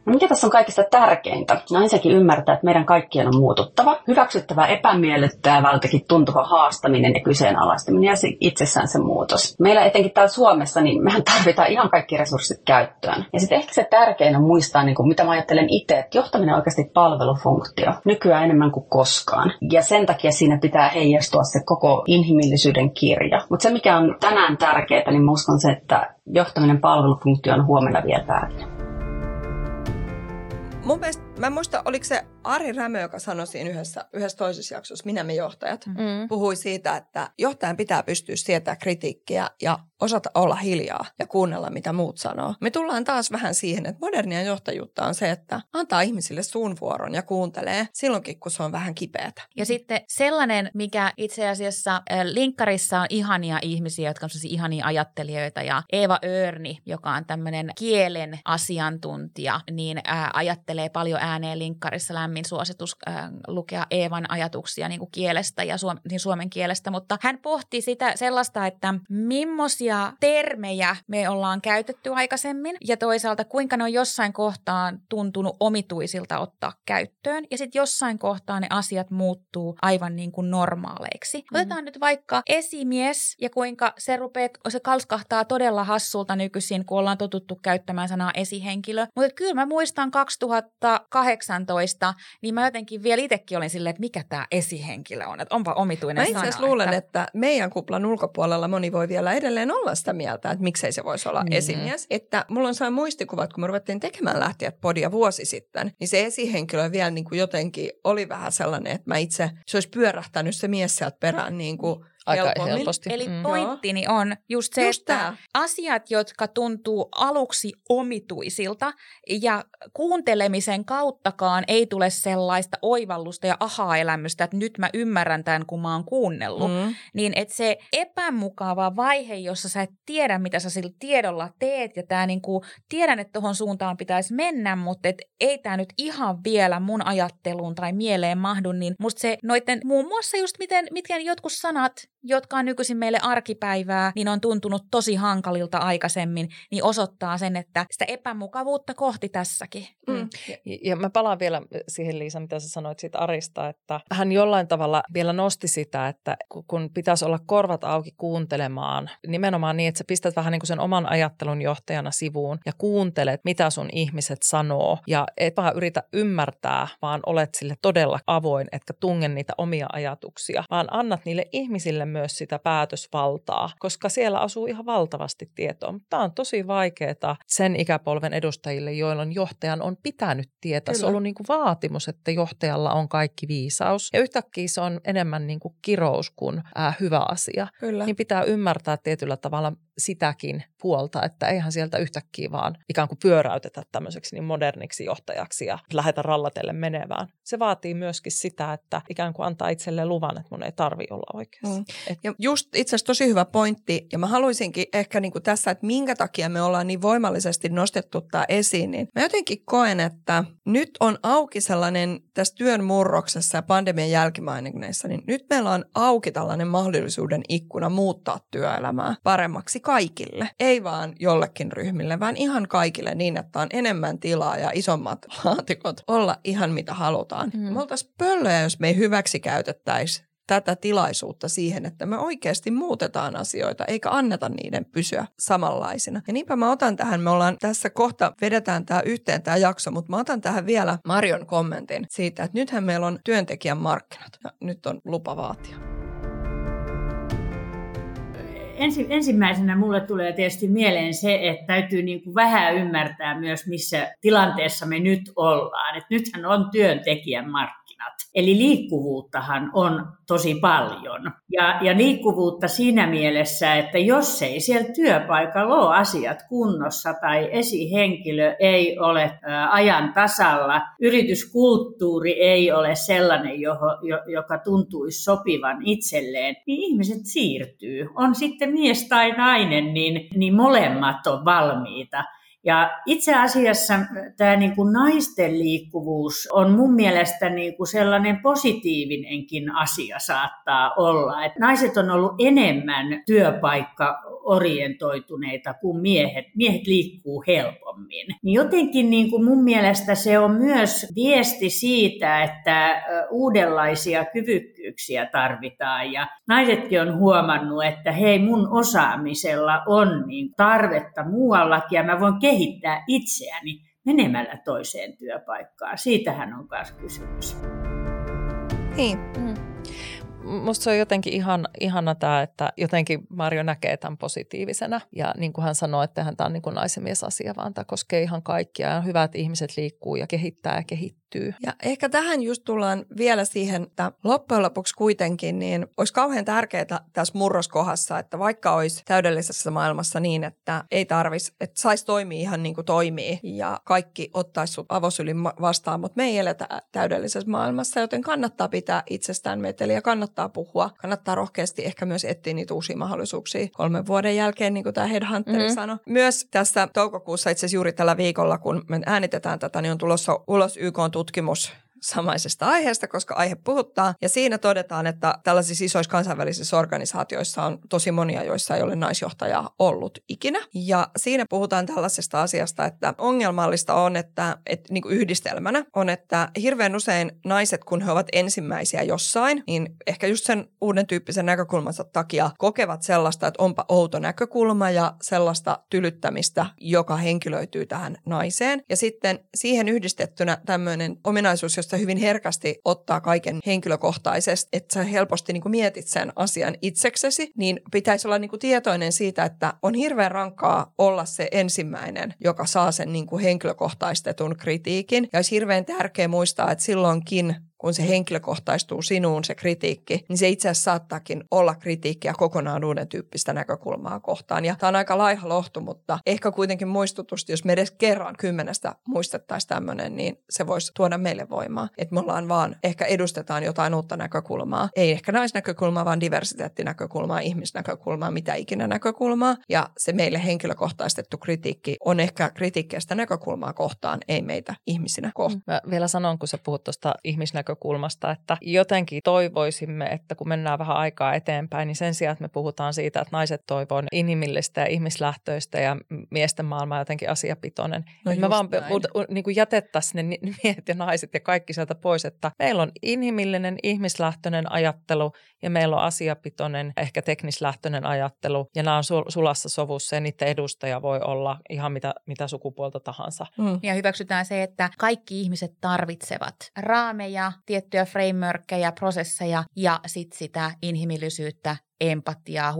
Mikä tässä on kaikista tärkeintä? No ensinnäkin ymmärtää, että meidän kaikkien on muututtava. Hyväksyttävä epämiellyttävältäkin tuntuva haastaminen ja kyseenalaistaminen ja itsessään se muutos. Meillä etenkin täällä Suomessa, niin mehän tarvitaan ihan kaikki resurssit käyttöön. Ja sitten ehkä se tärkein on muistaa, niin kuin mitä mä ajattelen itse, että johtaminen on oikeasti palvelufunktio. Nykyään enemmän kuin koskaan. Ja sen takia siinä pitää heijastua se koko inhimillisyyden kirja. Mutta se, mikä on tänään tärkeää, niin mä uskon se, että johtaminen palvelufunktio on huomenna vielä tärkeä mun mielestä, mä en muista, oliko se Ari Rämö, joka sanoi siinä yhdessä, yhdessä toisessa jaksossa, Minä me johtajat, mm. puhui siitä, että johtajan pitää pystyä sietää kritiikkiä ja osata olla hiljaa ja kuunnella, mitä muut sanoo. Me tullaan taas vähän siihen, että modernia johtajuutta on se, että antaa ihmisille suun vuoron ja kuuntelee silloinkin, kun se on vähän kipeätä. Ja sitten sellainen, mikä itse asiassa linkkarissa on ihania ihmisiä, jotka on ihania ajattelijoita ja Eeva Örni, joka on tämmöinen kielen asiantuntija, niin ää, ajattelee paljon ääneen linkkarissa lämmin suositus ää, lukea Eevan ajatuksia niin kuin kielestä ja suom- niin suomen kielestä, mutta hän pohti sitä sellaista, että millaisia termejä me ollaan käytetty aikaisemmin ja toisaalta kuinka ne on jossain kohtaan tuntunut omituisilta ottaa käyttöön ja sitten jossain kohtaa ne asiat muuttuu aivan niin kuin normaaleiksi. Mm-hmm. Otetaan nyt vaikka esimies ja kuinka se rupeaa, se kalskahtaa todella hassulta nykyisin, kun ollaan totuttu käyttämään sanaa esihenkilö. Mutta kyllä mä muistan 2018, niin mä jotenkin vielä itsekin olin silleen, että mikä tämä esihenkilö on, että onpa omituinen mä itse luulen, että... että meidän kuplan ulkopuolella moni voi vielä edelleen olla sitä mieltä, että miksei se voisi olla mm-hmm. esimies. Että mulla on sellainen muistikuvat, kun me ruvettiin tekemään lähtijät podia vuosi sitten, niin se esihenkilö vielä niin kuin jotenkin oli vähän sellainen, että mä itse, se olisi pyörähtänyt se mies sieltä perään niin kuin Aika helpommin. helposti. Eli mm. pointtini on just se, just että tämä. asiat, jotka tuntuu aluksi omituisilta ja kuuntelemisen kauttakaan ei tule sellaista oivallusta ja aha-elämystä, että nyt mä ymmärrän tämän, kun mä oon kuunnellut, mm. niin että se epämukava vaihe, jossa sä et tiedä, mitä sä sillä tiedolla teet ja tää niinku, tiedän, että tuohon suuntaan pitäisi mennä, mutta et ei tämä nyt ihan vielä mun ajatteluun tai mieleen mahdu, niin musta se noiden muun muassa just miten, mitkä jotkut sanat jotka on nykyisin meille arkipäivää, niin on tuntunut tosi hankalilta aikaisemmin, niin osoittaa sen, että sitä epämukavuutta kohti tässäkin. Mm. Ja, ja mä palaan vielä siihen Liisa, mitä sä sanoit siitä Arista, että hän jollain tavalla vielä nosti sitä, että kun pitäisi olla korvat auki kuuntelemaan, nimenomaan niin, että sä pistät vähän niin kuin sen oman ajattelun johtajana sivuun ja kuuntelet, mitä sun ihmiset sanoo ja et vaan yritä ymmärtää, vaan olet sille todella avoin, etkä tunge niitä omia ajatuksia, vaan annat niille ihmisille myös sitä päätösvaltaa, koska siellä asuu ihan valtavasti tietoa. Mutta tämä on tosi vaikeaa sen ikäpolven edustajille, joilla on johtajan on pitänyt tietää. Kyllä. Se on ollut niin kuin vaatimus, että johtajalla on kaikki viisaus. Ja yhtäkkiä se on enemmän niin kuin kirous kuin ää, hyvä asia. Kyllä. Niin pitää ymmärtää tietyllä tavalla sitäkin puolta, että eihän sieltä yhtäkkiä vaan ikään kuin pyöräytetä tämmöiseksi niin moderniksi johtajaksi ja lähetä rallatelle menevään. Se vaatii myöskin sitä, että ikään kuin antaa itselle luvan, että mun ei tarvi olla oikeassa. Mm. Et... Ja just itse asiassa tosi hyvä pointti, ja mä haluaisinkin ehkä niin kuin tässä, että minkä takia me ollaan niin voimallisesti nostettu tämä esiin, niin mä jotenkin koen, että nyt on auki sellainen tässä työn murroksessa ja pandemian jälkimainingeissa, niin nyt meillä on auki tällainen mahdollisuuden ikkuna muuttaa työelämää paremmaksi kaikille. Ei vaan jollekin ryhmille, vaan ihan kaikille niin, että on enemmän tilaa ja isommat laatikot olla ihan mitä halutaan. Mm. Me oltaisiin pöllöjä, jos me ei hyväksi käytettäisi tätä tilaisuutta siihen, että me oikeasti muutetaan asioita, eikä anneta niiden pysyä samanlaisina. Ja niinpä mä otan tähän, me ollaan tässä kohta, vedetään tämä yhteen tämä jakso, mutta mä otan tähän vielä Marion kommentin siitä, että nythän meillä on työntekijän markkinat ja nyt on lupa vaatia ensi, ensimmäisenä mulle tulee tietysti mieleen se, että täytyy niin kuin vähän ymmärtää myös, missä tilanteessa me nyt ollaan. Et nythän on työntekijän markkinat. Eli liikkuvuuttahan on tosi paljon. Ja, ja liikkuvuutta siinä mielessä, että jos ei siellä työpaikalla ole asiat kunnossa tai esihenkilö ei ole ajan tasalla, yrityskulttuuri ei ole sellainen, johon, joka tuntuisi sopivan itselleen, niin ihmiset siirtyy. On sitten mies tai nainen, niin, niin molemmat on valmiita. Ja itse asiassa tämä niin kuin naisten liikkuvuus on mun mielestä niin kuin sellainen positiivinenkin asia saattaa olla. Että naiset on ollut enemmän työpaikka orientoituneita kuin miehet. Miehet liikkuu helpommin. Niin jotenkin niin kuin mun mielestä se on myös viesti siitä, että uudenlaisia kyvykkyyksiä tarvitaan. Ja naisetkin on huomannut, että hei mun osaamisella on niin tarvetta muuallakin ja mä voin kehittää itseäni menemällä toiseen työpaikkaan. Siitähän on myös kysymys. Niin. Mm musta se on jotenkin ihan, ihana tämä, että jotenkin Mario näkee tämän positiivisena. Ja niin kuin hän sanoi, että hän tämä on niin kuin naisen asia, vaan tämä koskee ihan kaikkia. Ja on hyvä, että ihmiset liikkuu ja kehittää ja kehittyy kehittyy. Ja ehkä tähän just tullaan vielä siihen, että loppujen lopuksi kuitenkin niin olisi kauhean tärkeää tässä murroskohdassa, että vaikka olisi täydellisessä maailmassa niin, että ei tarvitsisi, että saisi toimia ihan niin kuin toimii ja kaikki ottaisi sut avosylin vastaan, mutta me ei eletä täydellisessä maailmassa, joten kannattaa pitää itsestään meteliä, kannattaa puhua, kannattaa rohkeasti ehkä myös etsiä niitä uusia mahdollisuuksia kolmen vuoden jälkeen, niin kuin tämä Headhunteri mm-hmm. sanoi. Myös tässä toukokuussa itse asiassa juuri tällä viikolla, kun me äänitetään tätä, niin on tulossa ulos YK tutkimus samaisesta aiheesta, koska aihe puhuttaa. Ja siinä todetaan, että tällaisissa isoissa kansainvälisissä organisaatioissa on tosi monia, joissa ei ole naisjohtajaa ollut ikinä. Ja siinä puhutaan tällaisesta asiasta, että ongelmallista on, että, että niin kuin yhdistelmänä on, että hirveän usein naiset, kun he ovat ensimmäisiä jossain, niin ehkä just sen uuden tyyppisen näkökulmansa takia kokevat sellaista, että onpa outo näkökulma ja sellaista tylyttämistä, joka henkilöityy tähän naiseen. Ja sitten siihen yhdistettynä tämmöinen ominaisuus, josta hyvin herkästi ottaa kaiken henkilökohtaisesti, että sä helposti niin kuin mietit sen asian itseksesi, niin pitäisi olla niin kuin tietoinen siitä, että on hirveän rankkaa olla se ensimmäinen, joka saa sen niin kuin henkilökohtaistetun kritiikin. Ja olisi hirveän tärkeää muistaa, että silloinkin kun se henkilökohtaistuu sinuun se kritiikki, niin se itse asiassa saattaakin olla kritiikkiä kokonaan uuden tyyppistä näkökulmaa kohtaan. Ja tämä on aika laiha lohtu, mutta ehkä kuitenkin muistutusti, jos me edes kerran kymmenestä muistettaisiin tämmöinen, niin se voisi tuoda meille voimaa. Että me ollaan vaan, ehkä edustetaan jotain uutta näkökulmaa. Ei ehkä naisnäkökulmaa, vaan diversiteettinäkökulmaa, ihmisnäkökulmaa, mitä ikinä näkökulmaa. Ja se meille henkilökohtaistettu kritiikki on ehkä kritiikkiä sitä näkökulmaa kohtaan, ei meitä ihmisinä kohtaan. Mä vielä sanon, kun sä puhut tuosta ihmisnäkökulmaa, näkökulmasta, että jotenkin toivoisimme, että kun mennään vähän aikaa eteenpäin, niin sen sijaan, että me puhutaan siitä, että naiset toivoo inhimillistä ja ihmislähtöistä ja miesten maailma jotenkin asiapitoinen, no me vaan niin kuin jätettäisiin ne miehet ja naiset ja kaikki sieltä pois, että meillä on inhimillinen, ihmislähtöinen ajattelu ja meillä on asiapitoinen, ehkä teknislähtöinen ajattelu ja nämä on sulassa sovussa ja niiden edustaja voi olla ihan mitä, mitä sukupuolta tahansa. Mm. Ja hyväksytään se, että kaikki ihmiset tarvitsevat raameja, tiettyjä frameworkkeja, prosesseja ja sitten sitä inhimillisyyttä, empatiaa,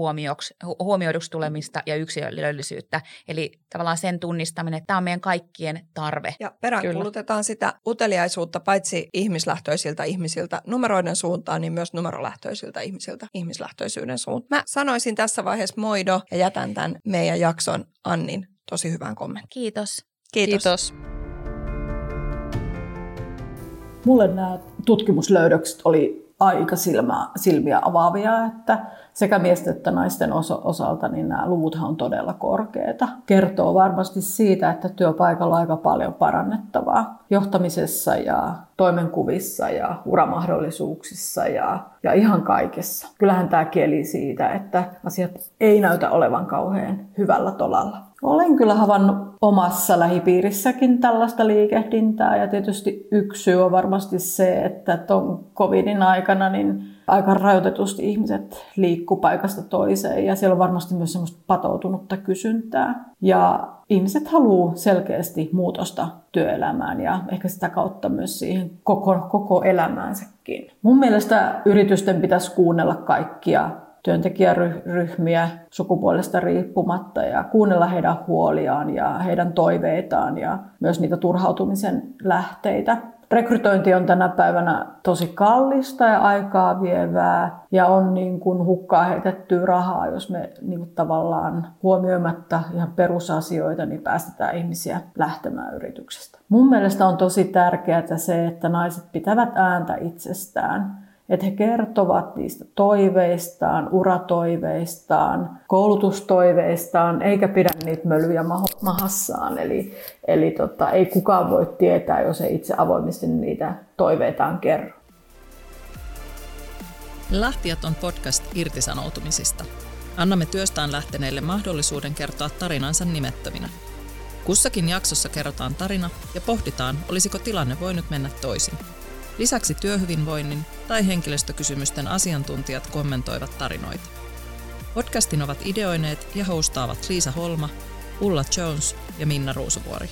huomioiduksi tulemista ja yksilöllisyyttä. Eli tavallaan sen tunnistaminen, että tämä on meidän kaikkien tarve. Ja peräänkuulutetaan sitä uteliaisuutta paitsi ihmislähtöisiltä ihmisiltä numeroiden suuntaan, niin myös numerolähtöisiltä ihmisiltä ihmislähtöisyyden suuntaan. Mä sanoisin tässä vaiheessa moido ja jätän tämän meidän jakson Annin tosi hyvän kommentin. Kiitos. Kiitos. Kiitos. Mulle nämä tutkimuslöydökset oli aika silmä, silmiä avaavia, että sekä miesten että naisten osalta niin nämä luvuthan on todella korkeita. Kertoo varmasti siitä, että työpaikalla on aika paljon parannettavaa johtamisessa ja toimenkuvissa ja uramahdollisuuksissa ja, ja ihan kaikessa. Kyllähän tämä kieli siitä, että asiat ei näytä olevan kauhean hyvällä tolalla. Olen kyllä havannut omassa lähipiirissäkin tällaista liikehdintää ja tietysti yksi syy on varmasti se, että tuon covidin aikana niin aika rajoitetusti ihmiset liikkuu paikasta toiseen ja siellä on varmasti myös semmoista patoutunutta kysyntää. Ja ihmiset haluaa selkeästi muutosta työelämään ja ehkä sitä kautta myös siihen koko, koko elämäänsäkin. Mun mielestä yritysten pitäisi kuunnella kaikkia työntekijäryhmiä sukupuolesta riippumatta ja kuunnella heidän huoliaan ja heidän toiveitaan ja myös niitä turhautumisen lähteitä. Rekrytointi on tänä päivänä tosi kallista ja aikaa vievää ja on niin kuin hukkaa heitettyä rahaa, jos me niin kuin tavallaan huomioimatta ihan perusasioita, niin päästetään ihmisiä lähtemään yrityksestä. Mun mielestä on tosi tärkeää se, että naiset pitävät ääntä itsestään että he kertovat niistä toiveistaan, uratoiveistaan, koulutustoiveistaan, eikä pidä niitä mölyjä mahassaan. Eli, eli tota, ei kukaan voi tietää, jos ei itse avoimesti niitä toiveitaan kerro. Lähtijät on podcast irtisanoutumisista. Annamme työstään lähteneille mahdollisuuden kertoa tarinansa nimettöminä. Kussakin jaksossa kerrotaan tarina ja pohditaan, olisiko tilanne voinut mennä toisin. Lisäksi työhyvinvoinnin tai henkilöstökysymysten asiantuntijat kommentoivat tarinoita. Podcastin ovat ideoineet ja hostaavat Liisa Holma, Ulla Jones ja Minna Ruusuvuori.